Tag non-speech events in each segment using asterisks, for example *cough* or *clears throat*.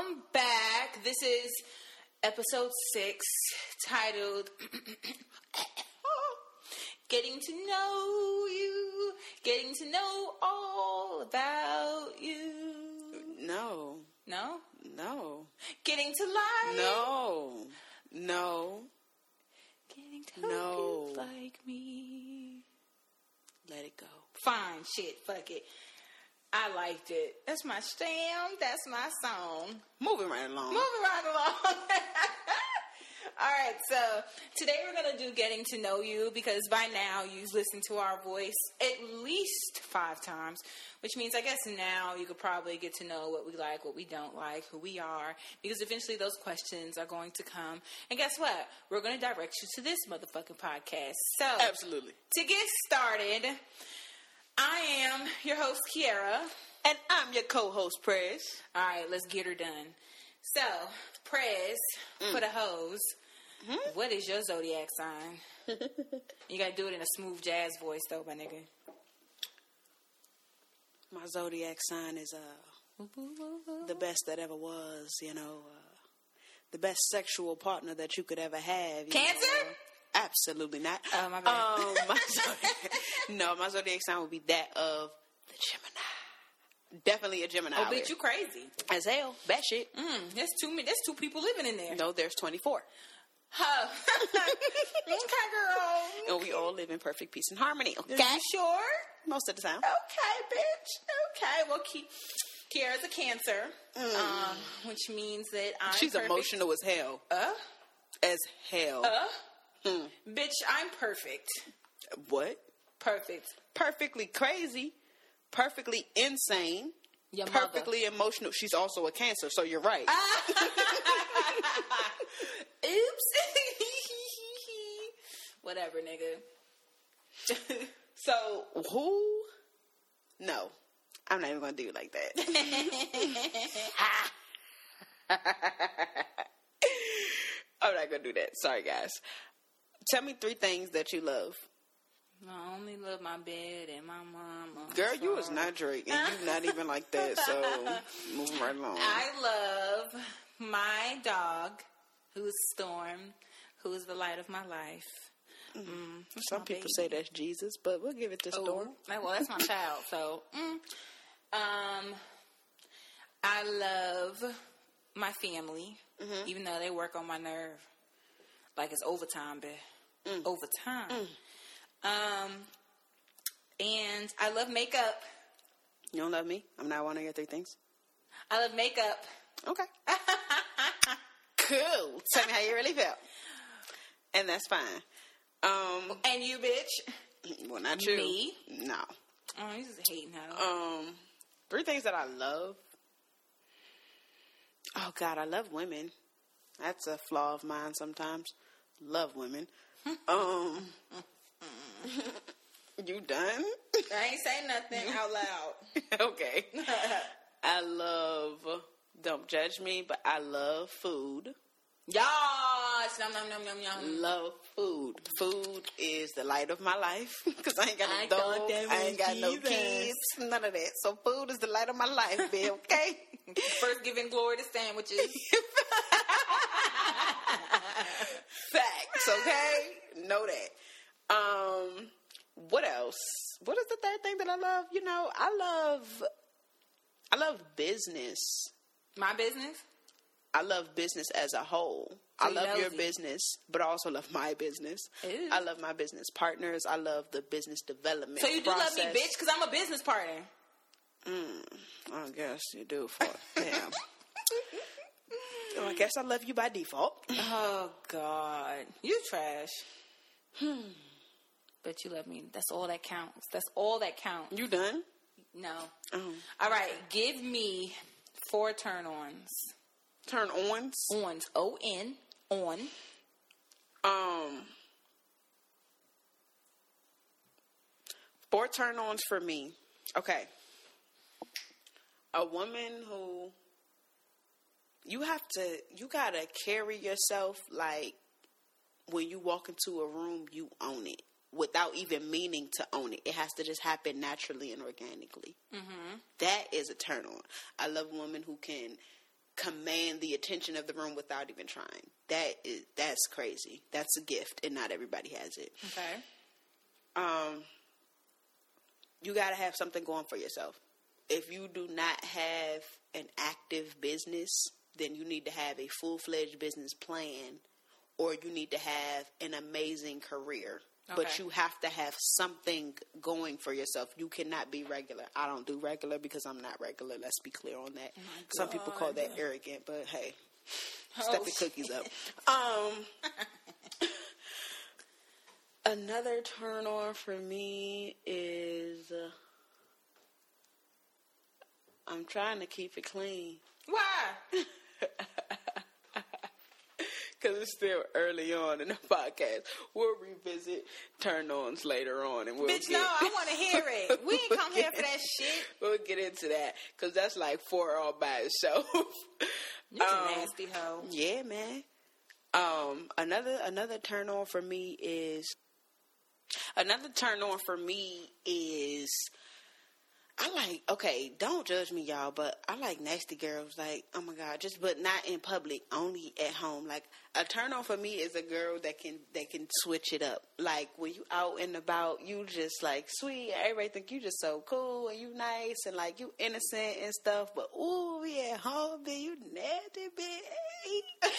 Welcome back. This is episode six titled *coughs* Getting to Know You, Getting to Know All About You. No, No? no, Getting to Lie. no, no. Getting to No. you like me. Let it go. Fine, shit, fuck it. I liked it. That's my stam. That's my song. Moving right along. Moving right along. *laughs* All right, so today we're going to do Getting to Know You because by now you've listened to our voice at least five times, which means I guess now you could probably get to know what we like, what we don't like, who we are, because eventually those questions are going to come. And guess what? We're going to direct you to this motherfucking podcast. So, Absolutely. to get started, I am your host, Kiara. And I'm your co-host, Prez. All right, let's get her done. So, Prez, Mm. for the hose, Mm-hmm. what is your zodiac sign? *laughs* you gotta do it in a smooth jazz voice, though, my nigga. My zodiac sign is uh the best that ever was. You know, uh, the best sexual partner that you could ever have. Cancer? know. Absolutely not. Oh, my bad. Um, my *laughs* zodiac, no, my zodiac sign would be that of the Gemini. Definitely a Gemini. Oh, bitch, you crazy. as hell. Bat shit. Mm, there's two. There's two people living in there. No, there's 24. Huh. *laughs* okay, girl. And we all live in perfect peace and harmony. Okay? You sure? Most of the time. Okay, bitch. Okay. Well, Ki- Kiara's a Cancer, um, which means that I'm Mm. She's perfect. emotional as hell. Uh, As hell. uh. Hmm. Bitch, I'm perfect. What? Perfect. Perfectly crazy. Perfectly insane. Your mother. perfectly emotional. She's also a cancer, so you're right. *laughs* Oops. *laughs* Whatever, nigga. so who? No. I'm not even gonna do it like that. *laughs* I'm not gonna do that. Sorry guys. Tell me three things that you love. I only love my bed and my mama. Girl, you was not Drake, and you not even like that. So *laughs* moving right along. I love my dog, who's Storm, who's the light of my life. Mm, that's Some people baby. say that's Jesus, but we'll give it to Oh, Storm. Well, that's my *laughs* child. So, mm. um, I love my family, Mm-hmm. even though they work on my nerve, like it's overtime, bitch. Mm. Overtime. Um, and I love makeup. You don't love me? I'm not one of your three things. I love makeup. Okay. *laughs* cool. Tell me how you really feel. And that's fine. Um, And you, bitch. well, not you. Me? No. Oh, you just hating how. Um, three things that I love. Oh God, I love women. That's a flaw of mine sometimes. Love women. Um, *laughs* you done? I ain't saying nothing out loud. *laughs* okay. *laughs* I love. Don't judge me, but I love food. Yas, nom nom nom nom nom. Love food. Food is the light of my life because I ain't got no dog, I ain't got no kids, none of that. So food is the light of my life, babe. Okay. First giving glory to sandwiches. Facts, okay? Know that. Um, what else? What is the third thing that I love? You know, I love I love business. My business. I love business as a whole. So I love your nosy. business, but I also love my business. Ooh. I love my business partners. I love the business development. So you do love me, bitch, because I'm a business partner. I guess you do. For damn. *laughs* So I guess I love you by default. Oh God, you trash. *sighs* Hmm. But you love me. That's all that counts. That's all that counts. You done? No. Oh. All right. Give me four turn-ons. Turn ons. Ons. O N. On. Um, four turn ons for me. Okay. A woman who you have to, you gotta carry yourself like when you walk into a room, you own it. without even meaning to own it. It has to just happen naturally and organically. Mm-hmm. That is a turn on. I love a woman who can command the attention of the room without even trying. That is that's crazy. That's a gift, and not everybody has it. Okay. Um, you got to have something going for yourself. If you do not have an active business, then you need to have a full fledged business plan, or you need to have an amazing career. But you have to have something going for yourself. You cannot be regular. I don't do regular because I'm not regular. Let's be clear on that. Some people call that arrogant, but hey, step Oh, your cookies up. Um, *laughs* another turn on for me is uh, I'm trying to keep it clean Why? *laughs* because it's still early on in the *laughs* podcast. We'll revisit turn ons later on, and we'll Bitch, get, no, I *laughs* want to hear it. We ain't come here for that shit. *laughs* We'll get into that because that's like four all by itself. You Um, a nasty hoe. Yeah, man. Um, another another turn on for me is another turn on for me is I like okay, don't judge me y'all, but I like nasty girls like oh my god, just but not in public, only at home. Like a turn on for me is a girl that can that can switch it up. Like when you out and about, you just like sweet, everybody think you just so cool and you nice and like you innocent and stuff, but ooh, we at home, then you nasty bitch. *laughs*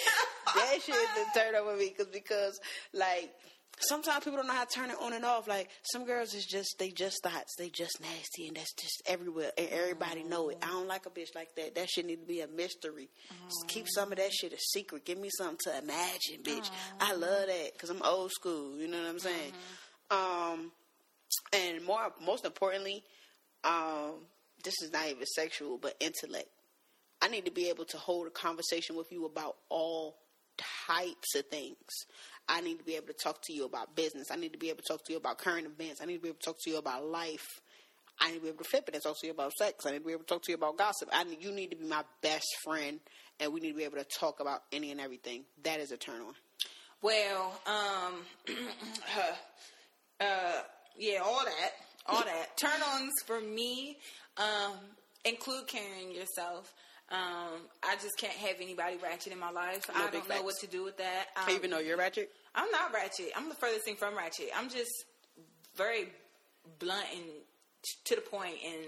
that shit is the turn on for me cause, because like sometimes people don't know how to turn it on and off. Like some girls is just they just thoughts, they just nasty, and that's just everywhere, and everybody know it. I don't like a bitch like that. That shit need to be a mystery. Just keep some of that shit a secret. Give me something to imagine, bitch. I love that because I'm old school. You know what I'm saying? Um, and more, most importantly, um, this is not even sexual, but intellect. I need to be able to hold a conversation with you about all types of things. I need to be able to talk to you about business. I need to be able to talk to you about current events. I need to be able to talk to you about life. I need to be able to flip it and talk to you about sex. I need to be able to talk to you about gossip. I need, you need to be my best friend, and we need to be able to talk about any and everything. That is a turn on. Well, um, *clears throat* uh, yeah, all that, all that. Turn ons for me um, include carrying yourself. Um, I just can't have anybody ratchet in my life. No I don't know what to do with that. Um, Even though you're ratchet, I'm not ratchet. I'm the furthest thing from ratchet. I'm just very blunt and t- to the point, and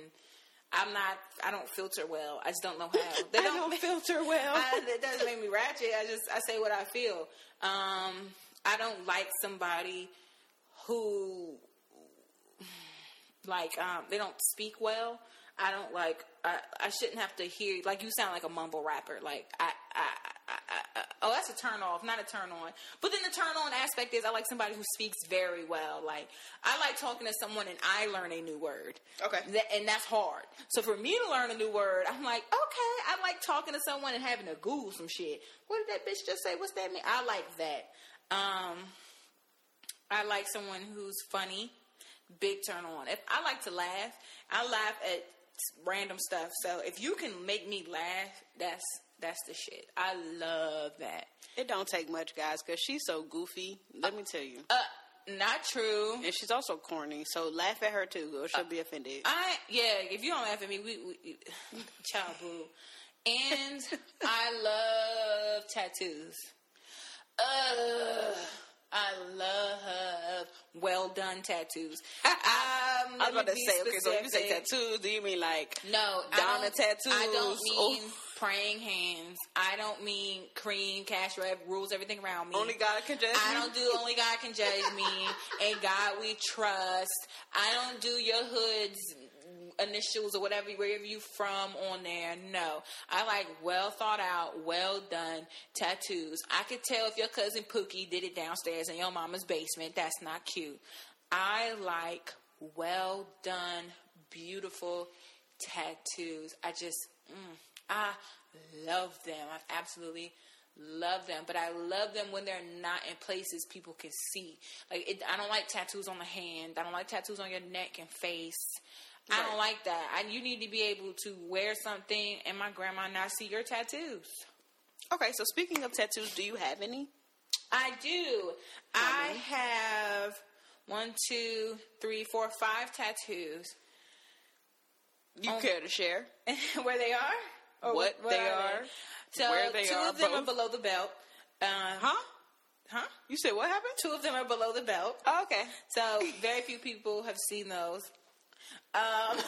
I'm not. I don't filter well. I just don't know how. *laughs* They I don't filter well. I, it doesn't make me ratchet. I just I say what I feel. Um, I don't like somebody who like um, they don't speak well. I don't like. I, I shouldn't have to hear like you sound like a mumble rapper. Like I, I, I, I, oh that's a turn off, not a turn on. But then the turn on aspect is I like somebody who speaks very well. Like I like talking to someone and I learn a new word. Okay. That, and that's hard. So for me to learn a new word, I'm like, okay, I like talking to someone and having to Google some shit. What did that bitch just say? What's that mean? I like that. Um, I like someone who's funny. Big turn on. If I like to laugh, I laugh at random stuff. So if you can make me laugh, that's that's the shit. I love that. it don't take much, guys, because she's so goofy. Let me tell you. Uh, not true. And she's also corny, so laugh at her too, or she'll be offended. I yeah. If you don't laugh at me, we, we *laughs* child boo. And *laughs* I love tattoos. Uh, I love well done tattoos. Um, I was about to say, okay, so you say tattoos, do you mean like No, Donna don't- tattoos? I don't mean Oh. praying hands. I don't mean cream, cash wrap, rules everything around me. only God can judge I don't do only God can judge me, *laughs* and God we trust. I don't do your hood's initials or whatever wherever you from on there. No, I like well thought out, well done tattoos. I could tell if your cousin Pookie did it downstairs in your mama's basement. That's not cute. I like well done, beautiful tattoos. I just, mm, I love them. I absolutely love them, but I love them when they're not in places people can see. Like, it, I don't like tattoos on the hand. I don't like tattoos on your neck and face. I don't like that. I, you need to be able to wear something and my grandma not see your tattoos. Okay, so speaking of tattoos, do you have any? I do. I have one, two, three, four, five tattoos. You Um, care to share? *laughs* where they are? Or What they are, So where they two are, of them are below the belt. Uh, Huh? Huh? You said what happened? Two of them are below the belt. Oh, okay. So very few people have seen those. Um, *laughs*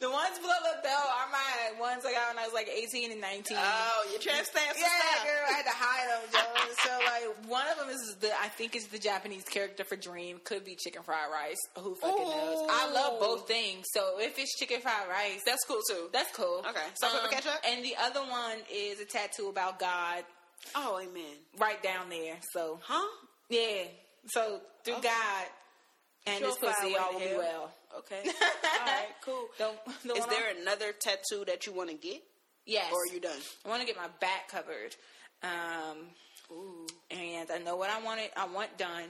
the ones below the belt are my ones I got when I was like 18 and 19. Oh, you're trying to stand for yeah, stuff. girl, I had to hide them, Joe. *laughs* so like one of them is the I think is the Japanese character for Dream. Could be chicken fried rice. Who fucking knows? I love both things. So if it's chicken fried rice, That's cool too. that's cool. Um, Okay. Salt, pepper, ketchup? And the other one is a tattoo about God Oh, amen. right down there. So Huh? yeah. So through Okay. God and this Surefire pussy, way all to will be well. Okay. *laughs* All right. Cool. *laughs* The, the Is there I'm- another tattoo that you want to get, yes? or are you done? I want to get my back covered. Um, Ooh. and I know what I want it. I want done.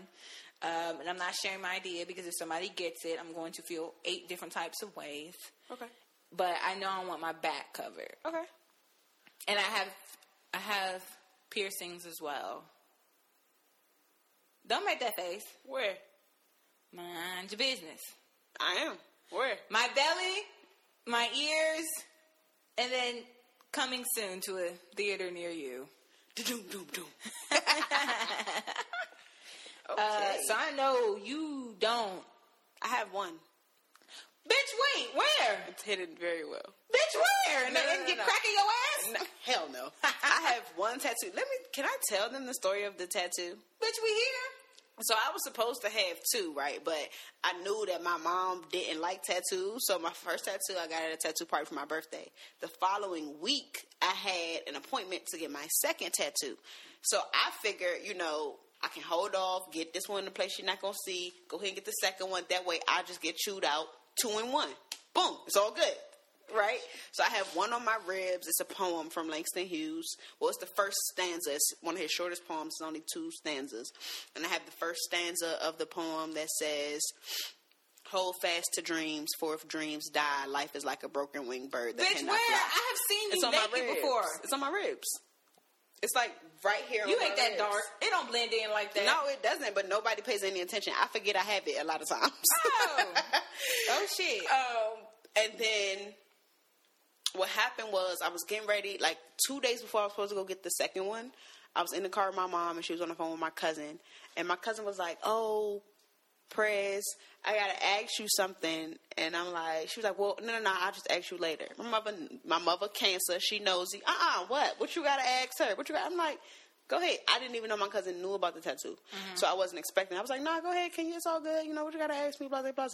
Um, and I'm not sharing my idea because if somebody gets it, I'm going to feel eight different types of ways. Okay. But I know I want my back covered, Okay. and I have I have piercings as well. Don't make that face. Where? Mind your business. I am. Where? My belly, my ears, and then coming soon to a theater near you. Doom, doom, doom. *laughs* Uh, so I know you don't. I have one. Bitch, wait, where? It's hidden very well. Bitch, where? And, No, no, no, get no. cracking your ass? No, hell no. *laughs* I have one tattoo. Let me. Can I tell them the story of the tattoo? Bitch, we here? So I was supposed to have two, right? But I knew that my mom didn't like tattoos. So my first tattoo, I got at a tattoo party for my birthday. The following week, I had an appointment to get my second tattoo. So I figured, you know, I can hold off, get this one in a place you're not gonna see. Go ahead and get the second one. That way, I just get chewed out two in one. Boom, it's all good. Right, so I have one on my ribs. It's a poem from Langston Hughes. Well, it's the first stanza. It's one of his shortest poems. It's only two stanzas, and I have the first stanza of the poem that says, "Hold fast to dreams, for if dreams die, life is like a broken winged bird that Bitch, cannot where? fly." I have seen It's you on my naked ribs. before. It's on my ribs. It's like right here. You ain't my that ribs. dark. It don't blend in like that. No, it doesn't. But nobody pays any attention. I forget I have it a lot of times. Oh. *laughs* Oh, shit. Um, and then what happened was I was getting ready, like two days before I was supposed to go get the second one. I was in the car with my mom, and she was on the phone with my cousin. And my cousin was like, "Oh, Prez, I gotta ask you something." And I'm like, she was like, "Well, no, no, no, I'll just ask you later." My mother, my mother, cancer, she knows. Uh, uh what? What you gotta ask her? What you got? I'm like. Go ahead. I didn't even know my cousin knew about the tattoo, so I wasn't expecting. I was like, "Nah, go ahead. Can you? It's all good. You know what you gotta ask me." Blah blah blah.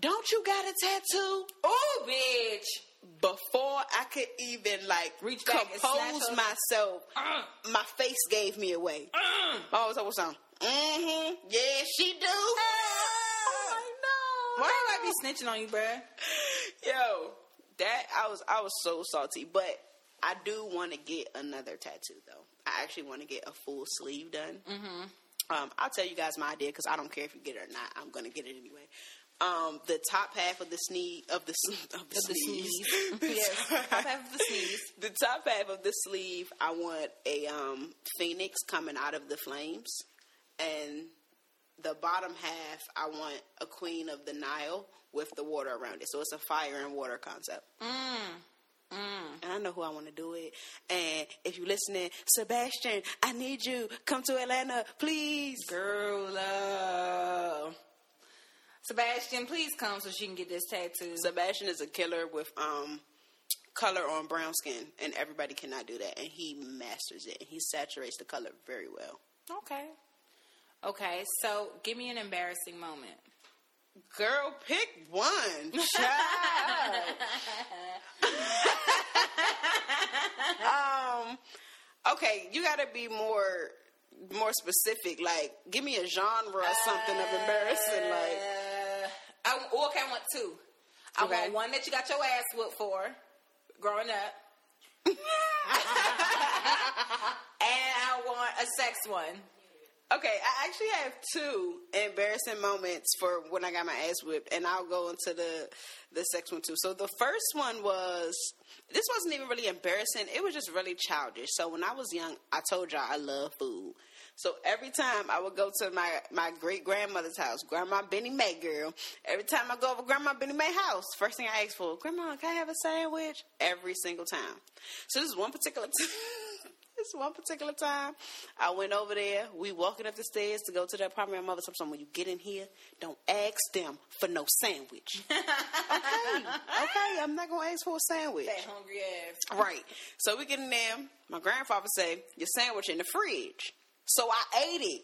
Don't you got a tattoo? oh, bitch. Before I could even like Reach back compose myself, Uh, my face gave me away. uh. Oh, what's up? What's up? Mm-hmm. Yeah, she do. Oh, I know. Why would I be snitching on you, bruh? Yo, that I was I was so salty, but I do want to get another tattoo though. I actually want to get a full sleeve done. Mm-hmm. Um, I'll tell you guys my idea because I don't care if you get it or not. I'm gonna get it anyway. Um, the top half of the sneeze of the of the, Of the sneeze. *laughs* The yes. top- half of the sneeze. *laughs* the top half of the sleeve, I want a um, phoenix coming out of the flames, and the bottom half, I want a queen of the Nile with the water around it. So it's a fire and water concept. And I know who I want to do it. And if you're listening, Sebastian, I need you. Come to Atlanta, please. Girl, uh, Sebastian, please come so she can get this tattoo. Sebastian is a killer with um color on brown skin, and everybody cannot do that. And he masters it, and he saturates the color very well. Okay. Okay, so give me an embarrassing moment. Girl, pick one. Child. *laughs* um, okay, you got to be more more specific. Like, give me a genre or something of embarrassing. Like, Uh, I, okay, I want two. I Okay. want one that you got your ass whooped for growing up. *laughs* and I want a sex one. okay, I actually have two embarrassing moments for when I got my ass whipped, and I'll go into the the sex one too. So the first one was this wasn't even really embarrassing. It was just really childish. So when I was young, I told y'all I love food. So every time I would go to my my great grandmother's house, Grandma Benny May girl. Every time I go over Grandma Benny May house, first thing I ask for, Grandma, can I have a sandwich? Every single time. So this is one particular *laughs* time. this one particular time, I went over there. We walking up the stairs to go to the apartment. My mother told me, when you get in here, don't ask them for no sandwich. *laughs* okay, okay, I'm not gonna ask for a sandwich. That hungry ass. Right. So we get in there. My grandfather say, "Your sandwich in the fridge." So I ate it.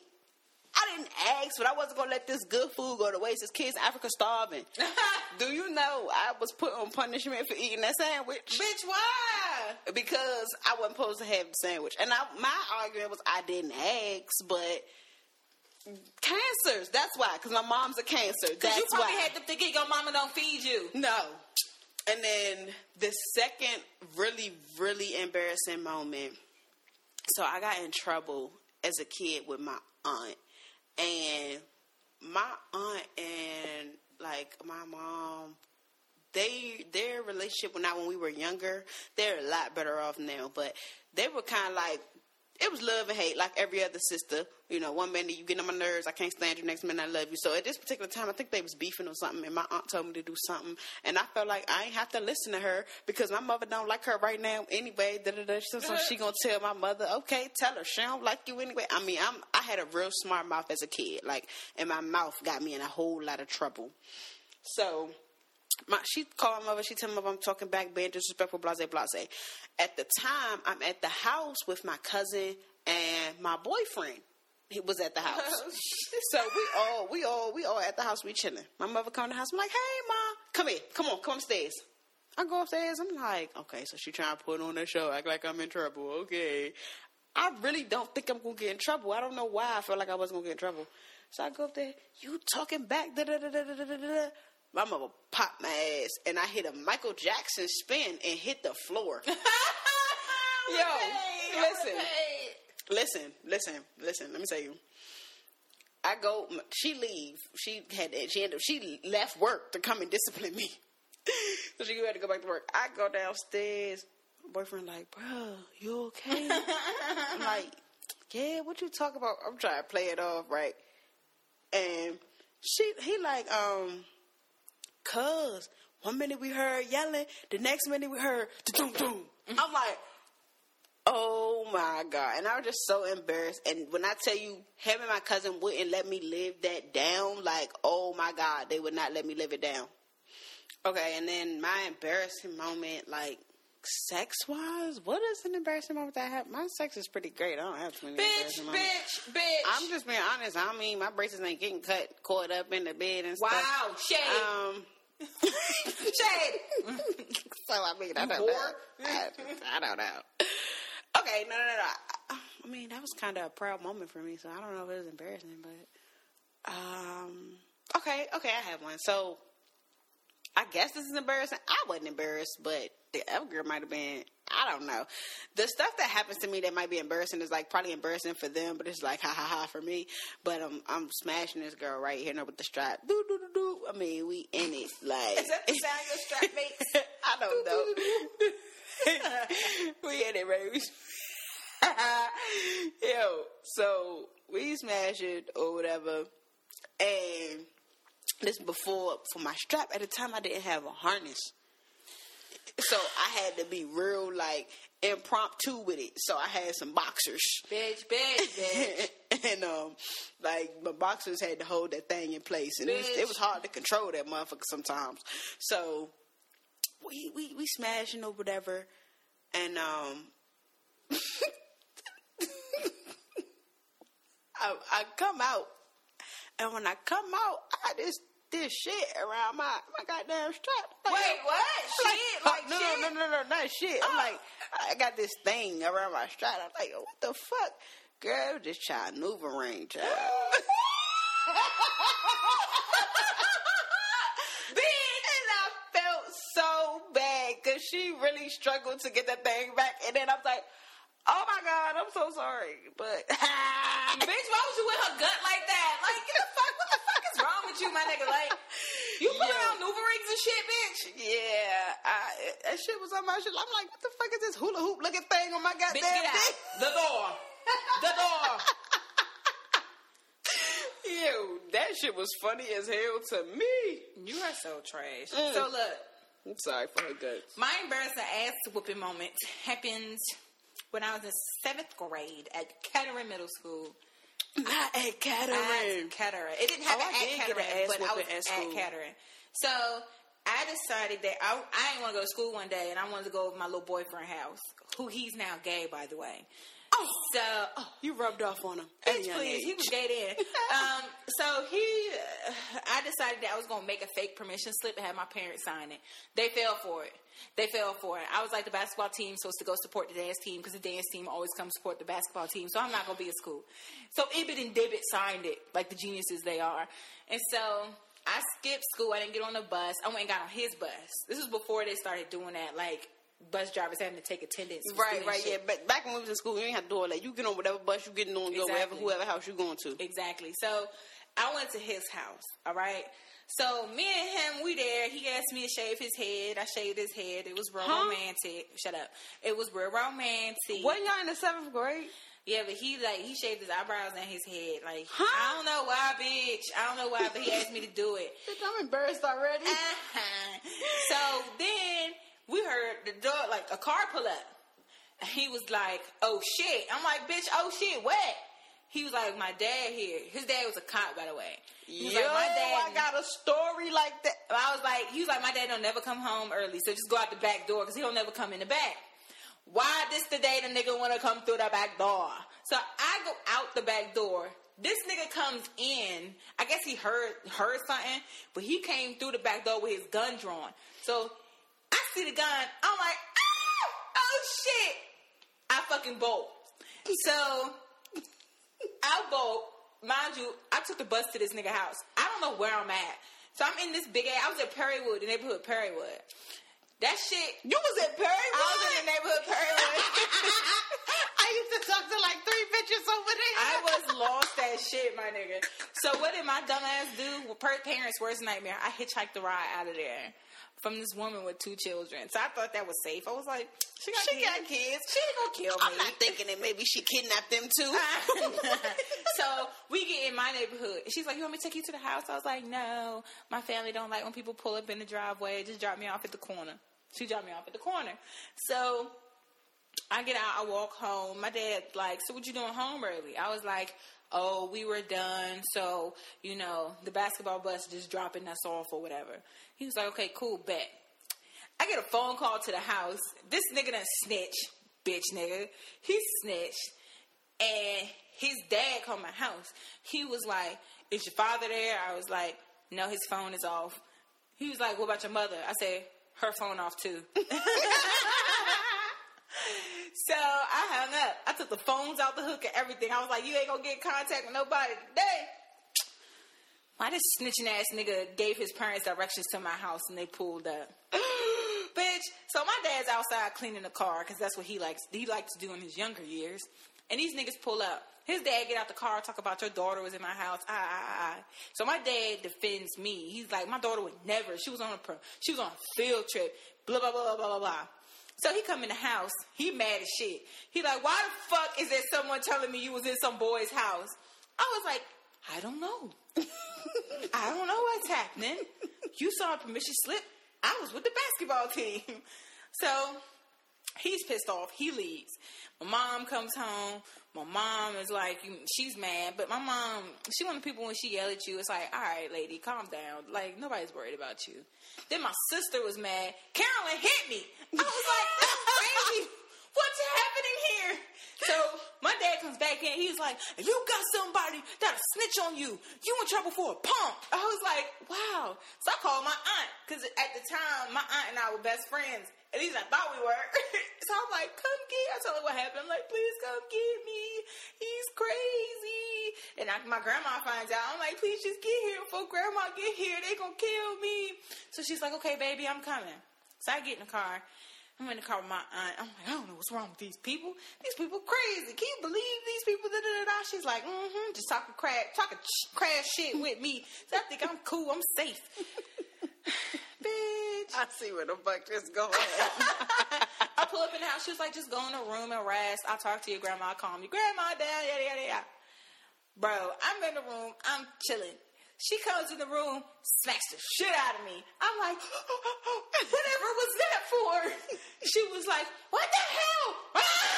I didn't ask, but I wasn't gonna let this good food go to waste. This kid's in Africa starving. *laughs* Do you know I was put on punishment for eating that sandwich? Bitch, why? Because I wasn't supposed to have the sandwich. And I, my argument was I didn't ask, but cancers. That's why. Because my mom's a cancer. That's you probably why. had to think your mama don't feed you. No. And then the second really, really embarrassing moment. So I got in trouble as a kid with my aunt. And my aunt and like my mom, they their relationship when not when we were younger, they're a lot better off now. But they were kind of like it was love and hate, like every other sister. You know, one minute you get on my nerves, I can't stand you. Next minute I love you. So at this particular time, I think they was beefing or something, and my aunt told me to do something, and I felt like I ain't have to listen to her because my mother don't like her right now anyway. Da, da, da. So, so she gonna tell my mother, okay, tell her she don't like you anyway. I mean, I'm I had a real smart mouth as a kid, like, and my mouth got me in a whole lot of trouble. So my she called my mother. She told me I'm talking back, being disrespectful, blase, blase. At the time, I'm at the house with my cousin and my boyfriend. He was at the house, oh, so we all, we all, we all at the house. We chilling. My mother come to the house. I'm like, hey, ma, come here, come on, come upstairs. I go upstairs. I'm like, okay, so she trying to put on a show, act like I'm in trouble. Okay, I really don't think I'm gonna get in trouble. I don't know why I felt like I wasn't gonna get in trouble. So I go up there. You talking back? Da da da da da da da. My mother popped my ass, and I hit a Michael Jackson spin and hit the floor. *laughs* Yo, listen. Listen, listen, listen. Let me tell you. I go. She leave. She had. She ended. Up, She left work to come and discipline me. *laughs* so she had to go back to work. I go downstairs. Boyfriend like, bro, you okay? *laughs* I'm like, yeah. What you talk about? I'm trying to play it off right. And she, he like, um, cuz one minute we heard yelling, the next minute we heard doom doom. Mm-hmm. I'm like, oh my god! And I was just so embarrassed. And when I tell you, him and my cousin wouldn't let me live that down. Like, oh my god, they would not let me live it down. Okay, and then my embarrassing moment, like sex wise, what is an embarrassing moment that I have? My sex is pretty great. I don't have too many Bitch, bitch, bitch. I'm just being honest. I mean, my braces ain't getting cut, caught up in the bed and stuff. wow, shade, Um, *laughs* shade. *laughs* so I mean, I don't know. I, I don't know. Okay, no, no, no, no. I mean, that was kind of a proud moment for me, so I don't know if it was embarrassing, but um, okay, okay, I have one. So I guess this is embarrassing. I wasn't embarrassed, but the other girl might have been. I don't know. The stuff that happens to me that might be embarrassing is like probably embarrassing for them, but it's like ha ha ha for me. But um, I'm smashing this girl right here now with the strap. Do do do do. I mean, we in it. Like Is that the sound your strap *laughs* makes? I don't know. *laughs* we in it, baby. *laughs* Yo, so we smash it or whatever, and this before for my strap. At the time, I didn't have a harness, so I had to be real like impromptu with it. So I had some boxers. bitch, bitch, bitch. *laughs* and um, like my boxers had to hold that thing in place, and it was, it was hard to control that motherfucker sometimes. So we we we smashing or whatever, and um, *laughs* I I come out, and when I come out, I just this shit around my my goddamn strap. Like, Wait, what? like, Shit, uh, like no, shit? no, no, no, no, not shit. I'm Oh. like, I got this thing around my strap. I'm like, what the fuck, girl? Child maneuvering, child. and I felt so bad because she really struggled to get that thing back. And then I was like, oh my god, I'm so sorry, but *laughs* Bitch, why was you with her gut like that? Like, get the fuck, with you, my nigga. Like, *laughs* you put yeah. out NuvaRings and shit, bitch. Yeah, I, that shit was on my shit. I'm like, what the fuck is this hula hoop looking thing on my goddamn bitch, get dick? The door, the *laughs* door. Ew, that shit was funny as hell to me. You are so trash. Mm. So look, I'm sorry for her guts. My embarrassing ass whooping moment happened when I was in seventh grade at Kettering Middle School. Oh, I at At Kettering. Kettering. It didn't happen Oh, I at Kettering, but I was at at. Kettering. So I decided that I, I didn't want to go to school one day, and I wanted to go over my little boyfriend house, who he's now gay, by the way. Oh, So, oh, you rubbed off on him. bitch, please, he was gay then. um, so he, uh, I decided that I was gonna make a fake permission slip and have my parents sign it. They fell for it. They fell for it. I was like the basketball team supposed to go support the dance team because the dance team always comes support the basketball team. So I'm not gonna be at school. So Ibit and Dibbit signed it like the geniuses they are, and so. I skipped school. I didn't get on the bus. I went and got on his bus. This was before they started doing that, like bus drivers having to take attendance. Right, right, yeah. But back when we was in school, you ain't have to do all that. You get on whatever bus you getting on, go wherever, whoever house you going to. Exactly. So I went to his house. All right. So me and him, we there. He asked me to shave his head. I shaved his head. It was real Huh? romantic. Shut up. It was real romantic. Wasn't y'all in the seventh grade? Yeah, but he like he shaved his eyebrows and his head. Like Huh? I don't know why, bitch. I don't know why, but he asked me to do it. *laughs* I'm embarrassed already. Uh-huh. So then we heard the door, like a car pull up. And He was like, "Oh shit!" I'm like, "Bitch, oh shit, what?" He was like, "My dad here. His dad was a cop, by the way." He was Yo, like, "My dad." I got a story like that. I was like, he was like, "My dad don't never come home early, so just go out the back door because he don't never come in the back." Why this the day the nigga want to come through the back door? So I go out the back door. This nigga comes in. I guess he heard heard something, but he came through the back door with his gun drawn. So see the gun. I'm like, oh, oh shit! I fucking bolt. So I bolt. Mind you, I took the bus to this nigga house. I don't know where I'm at. So I'm in this big ass. I was at Perrywood, the neighborhood of Perrywood. That shit. You was at Perrywood? I was in the neighborhood Perrywood. *laughs* I used to talk to like three bitches over there. I was lost as shit, my nigga. So what did my dumb ass do? Well, per parents' worst nightmare. I hitchhiked the ride out of there from this woman with two children. So I thought that was safe. I was like, she got She kids. got kids. She ain't gonna kill me. I'm not thinking that maybe she kidnapped them too. *laughs* so we get in my neighborhood. She's like, "You want me to take you to the house?" I was like, "No, my family don't like when people pull up in the driveway. Just drop me off at the corner." She dropped me off at the corner. So I get out. I walk home. My dad like, "So what you doing home early?" I was like. Oh, we were done. So, you know, the basketball bus just dropping us off or whatever. He was like, okay, cool, bet. I get a phone call to the house. This nigga done snitch, bitch nigga. He snitched. And his dad called my house. He was like, Is your father there? I was like, No, his phone is off. He was like, What about your mother? I said, Her phone off too. *laughs* so I hung up. I took the phones out the hook and everything. I was like, You ain't gonna get in contact with nobody today. Why this snitching ass nigga gave his parents directions to my house and they pulled up? *gasps* Bitch. So my dad's outside cleaning the car because that's what he likes. He likes to do in his younger years. And these niggas pull up. His dad get out the car, talk about your daughter was in my house. Ah, ah, ah. So my dad defends me. He's like, my daughter would never. She was on a pro. She was on a field trip. Blah blah blah blah blah blah. So he come in the house. He mad as shit. He like, why the fuck is there someone telling me you was in some boy's house? I was like, I don't know. *laughs* I don't know what's happening. You saw a permission slip. I was with the basketball team. *laughs* So he's pissed off. He leaves. My mom comes home. My mom is like, she's mad, but my mom, she one of the people when she yell at you, it's like, all right, lady, calm down. Like nobody's worried about you. Then my sister was mad. Carolyn hit me. I was like, is. What's happening here? So my dad comes back in. He's like, "You got somebody that'll snitch on you. You in trouble for a pump." I was like, "Wow." So I called my aunt because at the time my aunt and I were best friends. At least I thought we were. so I'm like, "Come get." I tell her what happened. I'm like, "Please come get me. He's crazy." And I, my grandma finds out. I'm like, "Please just get here before grandma get here. They gonna kill me." So she's like, "Okay, baby, I'm coming." So I get in the car. I'm in the car with my aunt. I'm like, I don't know what's wrong with these people. These people crazy. Can you believe these people? Da, da, da, da. She's like, mm-hmm, just talking crap, talking sh- crash shit with me. So I think I'm cool. I'm safe. *laughs* Bitch. I see where the fuck this going. *laughs* I pull up in the house. She was like, just go in the room and rest. I'll talk to your grandma. I'll calm you. Grandma down, yada, yada, yada. Bro, I'm in the room. I'm chilling. She comes in the room, smacks the shit out of me. I'm like, *gasps* whatever was that for? *laughs* She was like, what the hell? like, *laughs*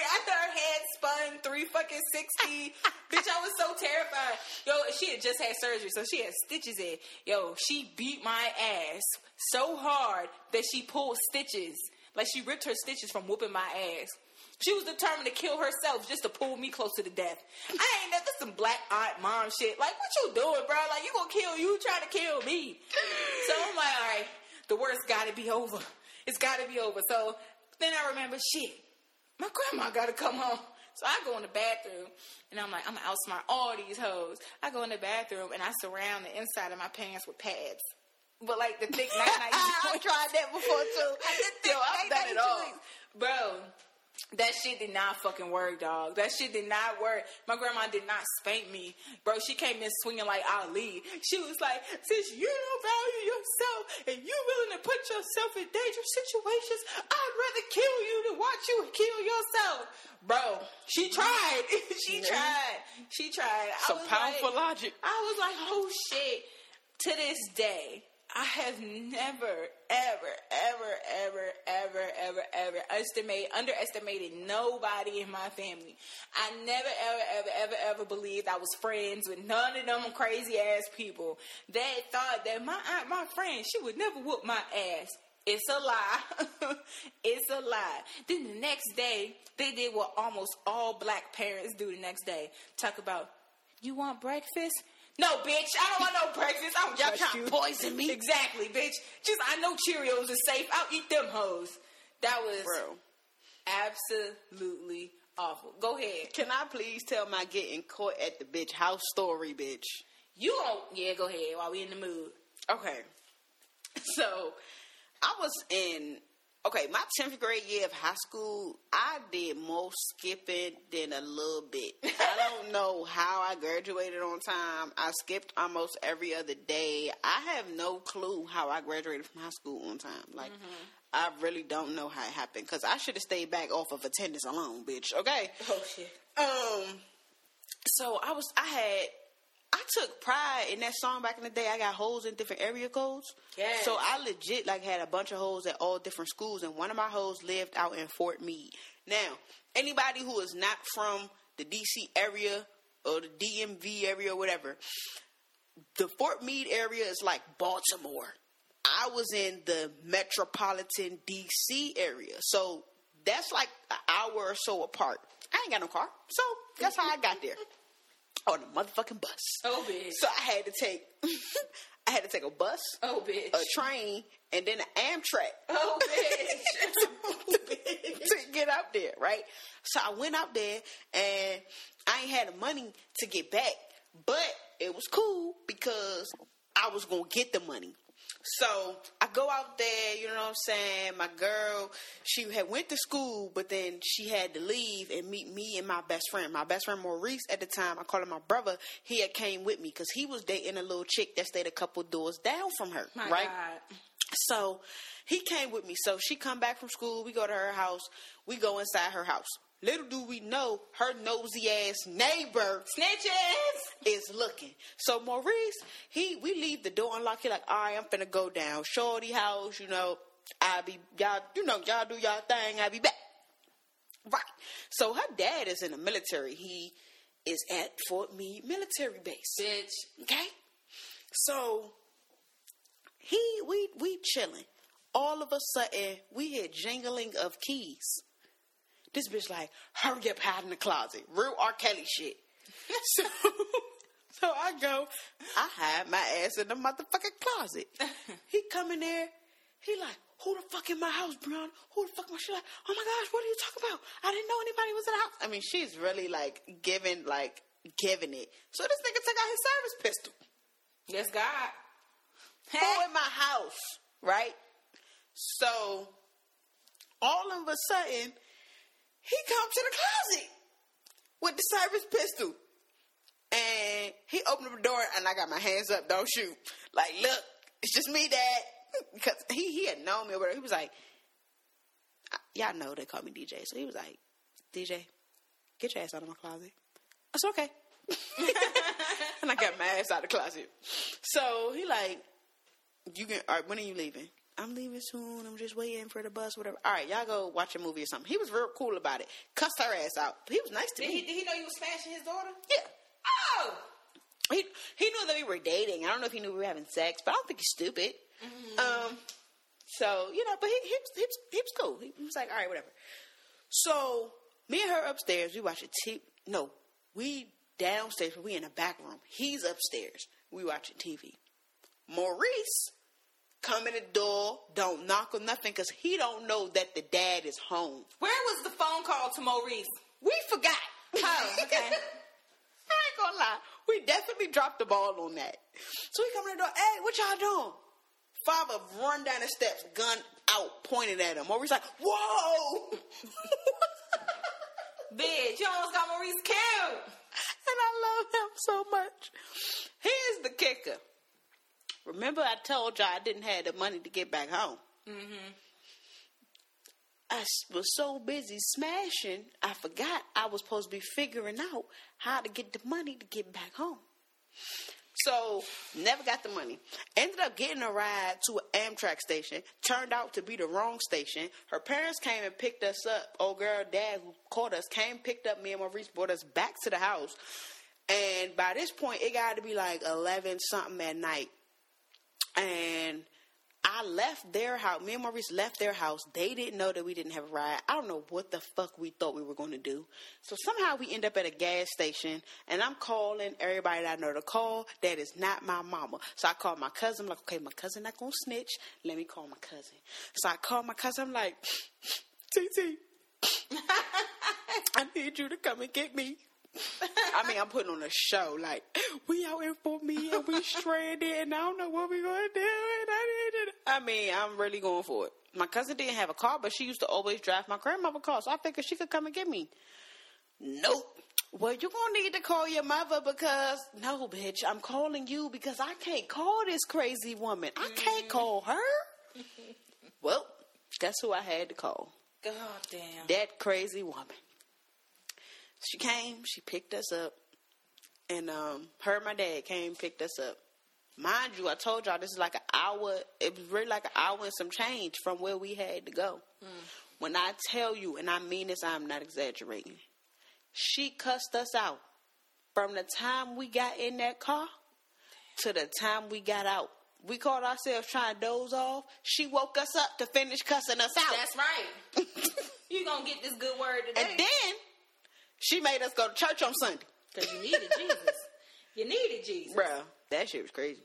after her head spun three fucking sixty, *laughs* bitch, I was so terrified. Yo, she had just had surgery, so she had stitches in. Yo, she beat my ass so hard that she pulled stitches. Like she ripped her stitches from whooping my ass. She was determined to kill herself just to pull me close to death. I ain't that's some black aunt mom shit. Like what you doing, bro? Like you gonna kill you trying to kill me. *laughs* So I'm like, all right, the worst gotta be over. It's gotta be over. So then I remember shit. My grandma gotta come home. So I go in the bathroom and I'm like, I'm gonna outsmart all these hoes. I go in the bathroom and I surround the inside of my pants with pads. But like the thick *laughs* night night I tried that before too. I did Yo, I've done it all. Bro, that shit did not fucking work, dog. That shit did not work. My grandma did not spank me. Bro, she came in swinging like Ali. She was like, since you don't value yourself and you willing to put yourself in dangerous situations, I'd rather kill you than watch you kill yourself. Bro, she tried. *laughs* she tried. She tried. I Some powerful like, logic. I was like, oh shit. To this day, I have never, ever, ever, ever, ever, ever, ever estimate, underestimated nobody in my family. I never, ever, ever, ever, ever believed I was friends with none of them crazy ass people that thought that my aunt, my friend, she would never whoop my ass. It's a lie. *laughs* it's a lie. Then the next day, they did what almost all black parents do the next day. Talk about, you want breakfast? No, bitch, I don't want no breakfast. I don't Y'all trying you. to poison me? Exactly, bitch. Just I know Cheerios are safe. I'll eat them hoes. That was Bro, absolutely awful. Go ahead. can I please tell my getting caught at the bitch house story, bitch? You don't. Yeah, go ahead. While we in the mood. Okay. *laughs* So, I was in okay, my 10th grade year of high school, I did more skipping than a little bit. I don't *laughs* know how I graduated on time. I skipped almost every other day. I have no clue how I graduated from high school on time. Like, I really don't know how it happened because I should have stayed back off of attendance alone, bitch. Okay. Oh shit. Um, so I was, I had, I took pride in that song back in the day. I got hoes in different area codes. Yes. So I legit like had a bunch of hoes at all different schools, and one of my hoes lived out in Fort Meade. Now, anybody who is not from the DC area or the DMV area or whatever, the Fort Meade area is like Baltimore. I was in the metropolitan DC area. So that's like an hour or so apart. I ain't got no car. So that's how I got there. *laughs* On a motherfucking bus. Oh bitch. So I had to take *laughs* I had to take a bus, Oh bitch. a train, and then an Amtrak Oh bitch. *laughs* bitch. to get out there, right? So I went out there and I ain't had the money to get back, but it was cool because I was gonna get the money. So I go out there, you know what I'm saying? My girl, she had went to school, but then she had to leave and meet me and my best friend. My best friend Maurice at the time, I call him my brother. He had came with me because he was dating a little chick that stayed a couple doors down from her, My right? God. So he came with me. So she come back from school. We go to her house. We go inside her house. Little do we know, her nosy ass neighbor Snitches. is looking. So Maurice, he we leave the door unlocked. He like, all right, I'm finna go down. Shorty house, you know. I be y'all, you know, y'all do y'all thing. I be back. Right. So her dad is in the military. He is at Fort Meade military base. Bitch. Okay. So he we we chilling. All of a sudden we hear jingling of keys. This bitch like, hurry up, hide in the closet. Real R. Kelly shit. *laughs* so, so I go, I hide my ass in the motherfucking closet. *laughs* he come in there, he like, who the fuck in my house, Brown? Who the fuck my shit? Like, oh my gosh, what are you talking about? I didn't know anybody was in the house. I mean, she's really like giving, like giving it. So this nigga took out his service pistol. Yes, God. Who in my house, right? So all of a sudden, he comes to the closet with the service pistol. And he opened the door and I got my hands up, don't shoot. Like, look, it's just me, Dad. *laughs* Because he, he had known me or whatever. He was like, y'all know they call me DJ. So he was like, DJ, get your ass out of my closet. I said, okay. *laughs* and I got my ass out of the closet. So he like, you can. All right, when are you leaving? I'm leaving soon. I'm just waiting for the bus, whatever. All right, y'all go watch a movie or something. He was real cool about it. Cussed her ass out. He was nice to Did me. he, did he know you was smashing his daughter? yeah. Oh! He he knew that we were dating. I don't know if he knew we were having sex, but I don't think he's stupid. Um, so you know, but he he was, he was, he was cool. He was like, all right, whatever. So me and her upstairs, we watching TV. No, we downstairs, but we in the back room. He's upstairs. We watching TV. Maurice come in the door, don't knock or nothing, because he don't know that the dad is home. Where was the phone call to Maurice? We forgot. Oh, okay. *laughs* I ain't gonna lie. We definitely dropped the ball on that. So we come in the door, hey, what y'all doing? Father run down the steps, gun out, pointed at him. Maurice like, whoa! *laughs* Bitch, you almost got Maurice killed. And I love him so much. Here's the kicker. Remember I told y'all I didn't have the money to get back home. Mm-hmm. I was so busy smashing, I forgot I was supposed to be figuring out how to get the money to get back home. So, never got the money. Ended up getting a ride to an Amtrak station. Turned out to be the wrong station. Her parents came and picked us up. Old girl, dad, who caught us, came, picked up me and Maurice, brought us back to the house. And by this point, it got to be like 11 something at night. And I left their house. Me and Maurice left their house. They didn't know that we didn't have a ride. I don't know what the fuck we thought we were going to do. So somehow we end up at a gas station, and I'm calling everybody that I know to call. That is not my mama. So I call my cousin. I'm like, okay, my cousin not gonna snitch. Let me call my cousin. So I call my cousin. I'm like, *laughs* TT, *laughs* I need you to come and get me. I mean, I'm putting on a show. Like, we out here for me and we stranded and I don't know what we're gonna do. And I it. I mean, I'm really going for it. My cousin didn't have a car, but she used to always drive my grandmother car, so I figured she could come and get me. Nope. Well, you're gonna need to call your mother because no, bitch, I'm calling you because I can't call this crazy woman. I can't mm. call her. well, that's who I had to call God damn. that crazy woman. She came, she picked us up, and um, her and my dad came, picked us up. Mind you, I told y'all this is like an hour. It was really like an hour and some change from where we had to go. When I tell you, and I mean this, I'm not exaggerating. She cussed us out from the time we got in that car to the time we got out. We caught ourselves trying to doze off. She woke us up to finish cussing us out. That's right. *laughs* you gonna get this good word today. And then she made us go to church on Sunday. Because you needed Jesus. You needed Jesus. Bruh, that shit was crazy.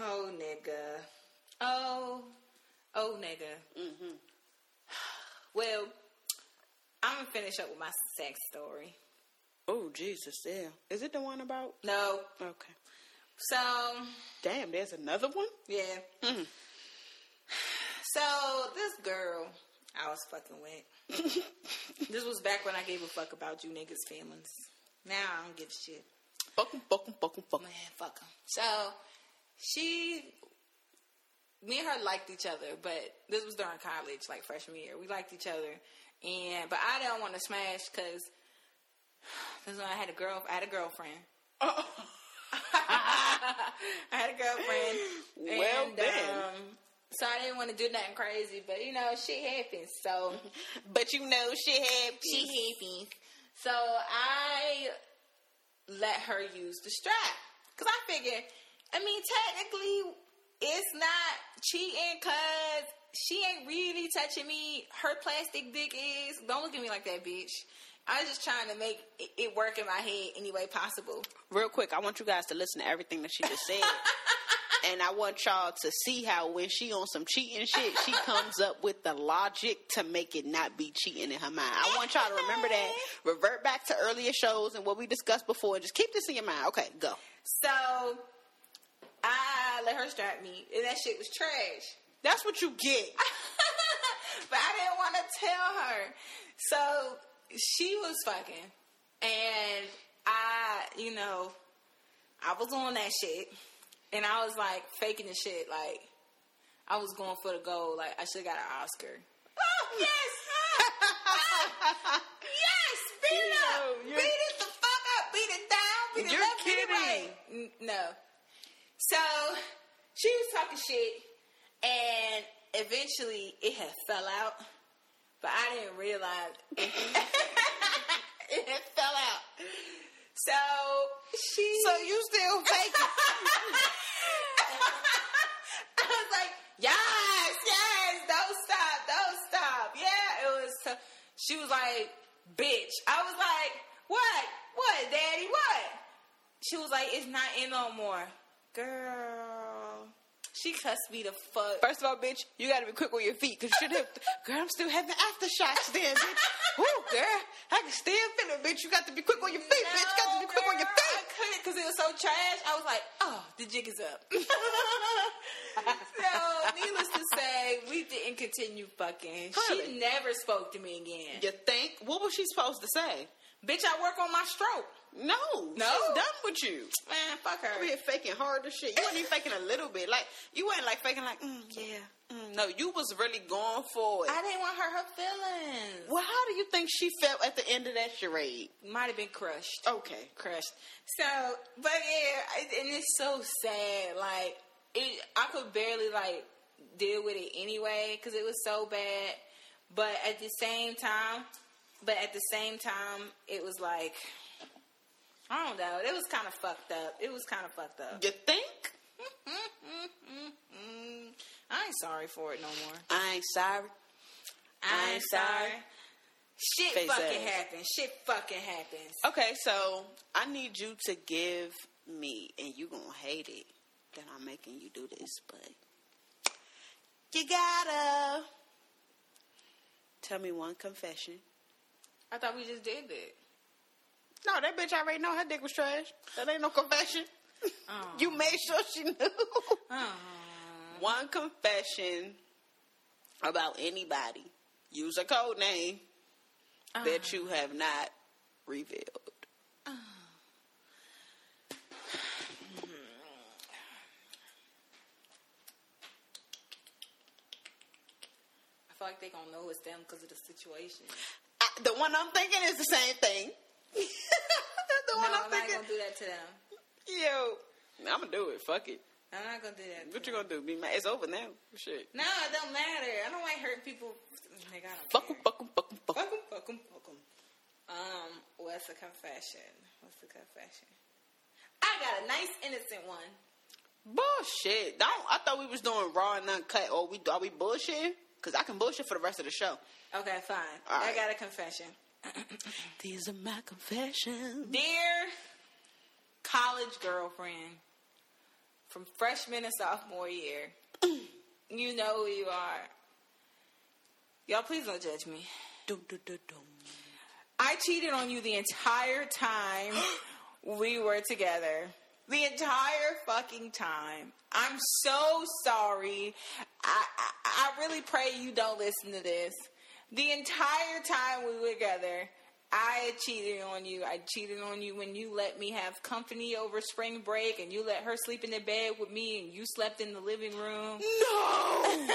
Oh, nigga. Oh, oh, nigga. Mm-hmm. Well, I'm going to finish up with my sex story. Oh, Jesus, yeah. Is it the one about? No. Okay. So, Damn, there's another one? yeah. Mhm. *sighs* So, this girl I was fucking with. *laughs* this was back when I gave a fuck about you niggas' feelings. Now I don't give a shit. Fuck 'em, fuck 'em, fuck 'em, fuck 'em. Man, fuck 'em. So she, me and her liked each other, but this was during college, like freshman year. We liked each other, and but I didn't want to smash because *sighs* this is when I had a girl. I had a girlfriend. Oh. *laughs* *laughs* I had a girlfriend. Well, and, then. um, so I didn't want to do nothing crazy, but you know, shit happens. So But you know shit happens. she happens. So I let her use the strap because I figured. I mean, technically, it's not cheating because she ain't really touching me. Her plastic dick is. Don't look at me like that, bitch. I was just trying to make it- it work in my head any way possible. Real quick, I want you guys to listen to everything that she just said. *laughs* and I want y'all to see how when she on some cheating shit, she comes up with the logic to make it not be cheating in her mind. I want y'all to remember that. Revert back to earlier shows and what we discussed before and just keep this in your mind. Okay, go. So I let her strap me, and that shit was trash. That's what you get. *laughs* but I didn't want to tell her. So she was fucking. And I, you know, I was on that shit and I was like faking the shit. Like I was going for the gold. Like I should have got an Oscar. *laughs* Oh yes, ah, *laughs* yes, beat it up, no, beat it the fuck up, beat it down, beat it you're up, kidding. No, so she was talking shit, and eventually it had fell out, but I didn't realize it, *laughs* it fell out. So she. So you still *laughs* faking? I was like, yes, yes, don't stop, don't stop. Yeah, it was. So, she was like, bitch. I was like, what? What, daddy? What? She was like, it's not in no more. Girl. She cussed me the fuck. First of all, bitch, you gotta be quick with your feet because you have. Girl, I'm still having aftershocks then, bitch. *laughs* Woo, girl, I can still feel it, bitch. You got to be quick on your feet, bitch. You got to be quick on your feet. I couldn't because it was so trash. I was like, oh, the jig is up. *laughs* so, needless to say, we didn't continue fucking. Really? She never spoke to me again. You think? What was she supposed to say? Bitch, I work on my stroke. No, No? she's done with you. Man, fuck her. Here faking hard as shit. You wasn't even faking a little bit. Like you wasn't like faking like, mm, yeah. Mm. No, you was really going for it. I didn't want her her feelings. well, how do you think she felt at the end of that charade? Might have been crushed. Okay. crushed. So, but yeah, and it's so sad. Like, it, I could barely like deal with it anyway because it was so bad. But at the same time, but at the same time, it was like, I don't know. It was kind of fucked up. It was kind of fucked up. You think? *laughs* I ain't sorry for it no more. I ain't sorry. I ain't sorry. Shit Face fucking ass. happens. Shit fucking happens. Okay, so I need you to give me, and you gonna hate it that I'm making you do this, but you gotta tell me one confession. I thought we just did that. No, that bitch already know her dick was trash. That ain't no confession. Oh. You made sure she knew. Oh. one confession about anybody. Use a code name oh. that you have not revealed. Oh. I feel like they gonna know it's them because of the situation. I, the one I'm thinking is the same thing. *laughs* the No, one I'm I'm not gonna do that to them. Yo, I'm gonna do it. Fuck it. I'm not gonna do that. What to you gonna do? Be mad? It's over now. Shit. No, it don't matter. I don't like hurting people. Nigga, I don't Fuck 'em, care. fuck 'em, fuck 'em, fuck 'em. Fuck 'em, fuck 'em, fuck 'em. Um, what's the confession? What's the confession? I got a nice innocent one. Bullshit. Don't. I thought we was doing raw and uncut. Or we are we bullshitting? Cause I can bullshit for the rest of the show. Okay, fine. All I right. got a confession. *clears throat* These are my confessions. Dear college girlfriend from freshman and sophomore year, *clears throat* you know who you are. Y'all, please don't judge me. Dum, dum, dum. I cheated on you the entire time *gasps* we were together. The entire fucking time. I'm so sorry. I, I I really pray you don't listen to this. The entire time we were together, I cheated on you. I cheated on you when you let me have company over spring break and you let her sleep in the bed with me and you slept in the living room. No.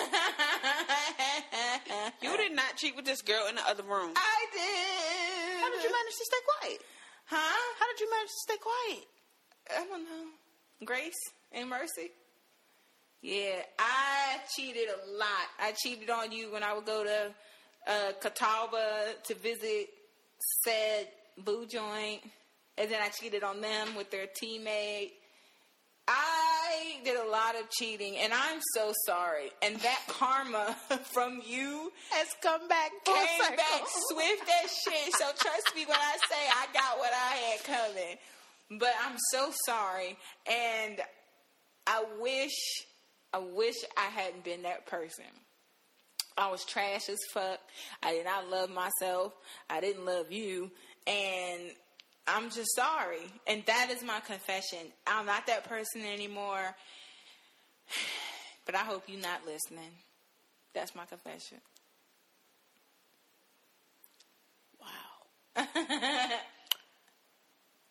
you did not cheat with this girl in the other room. I did. How did you manage to stay quiet? Huh? How did you manage to stay quiet? I don't know. Grace and mercy. Yeah, I cheated a lot. I cheated on you when I would go to uh, Catawba to visit said boo joint, and then I cheated on them with their teammate. I did a lot of cheating, and I'm so sorry. And that karma *laughs* from you Has come back full came circle. back swift as shit. So trust me when I say I got what I had coming. But I'm so sorry, and I wish, I wish I hadn't been that person. I was trash as fuck. I did not love myself. I didn't love you, and I'm just sorry. And that is my confession. I'm not that person anymore. *sighs* But I hope you're not listening. That's my confession. Wow. *laughs*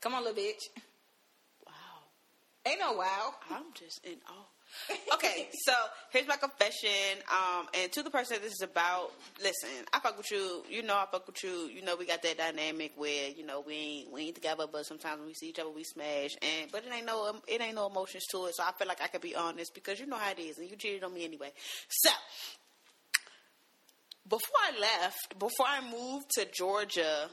Come on, little bitch. Wow. Ain't no wow. I'm just in awe. *laughs* Okay, so here's my confession. Um, and to the person that this is about, listen, I fuck with you. You know I fuck with you. You know we got that dynamic where you know we ain't we ain't together, but sometimes when we see each other we smash. And but it ain't no it ain't no emotions to it. So I feel like I could be honest because you know how it is, and you cheated on me anyway. So before I left, before I moved to Georgia,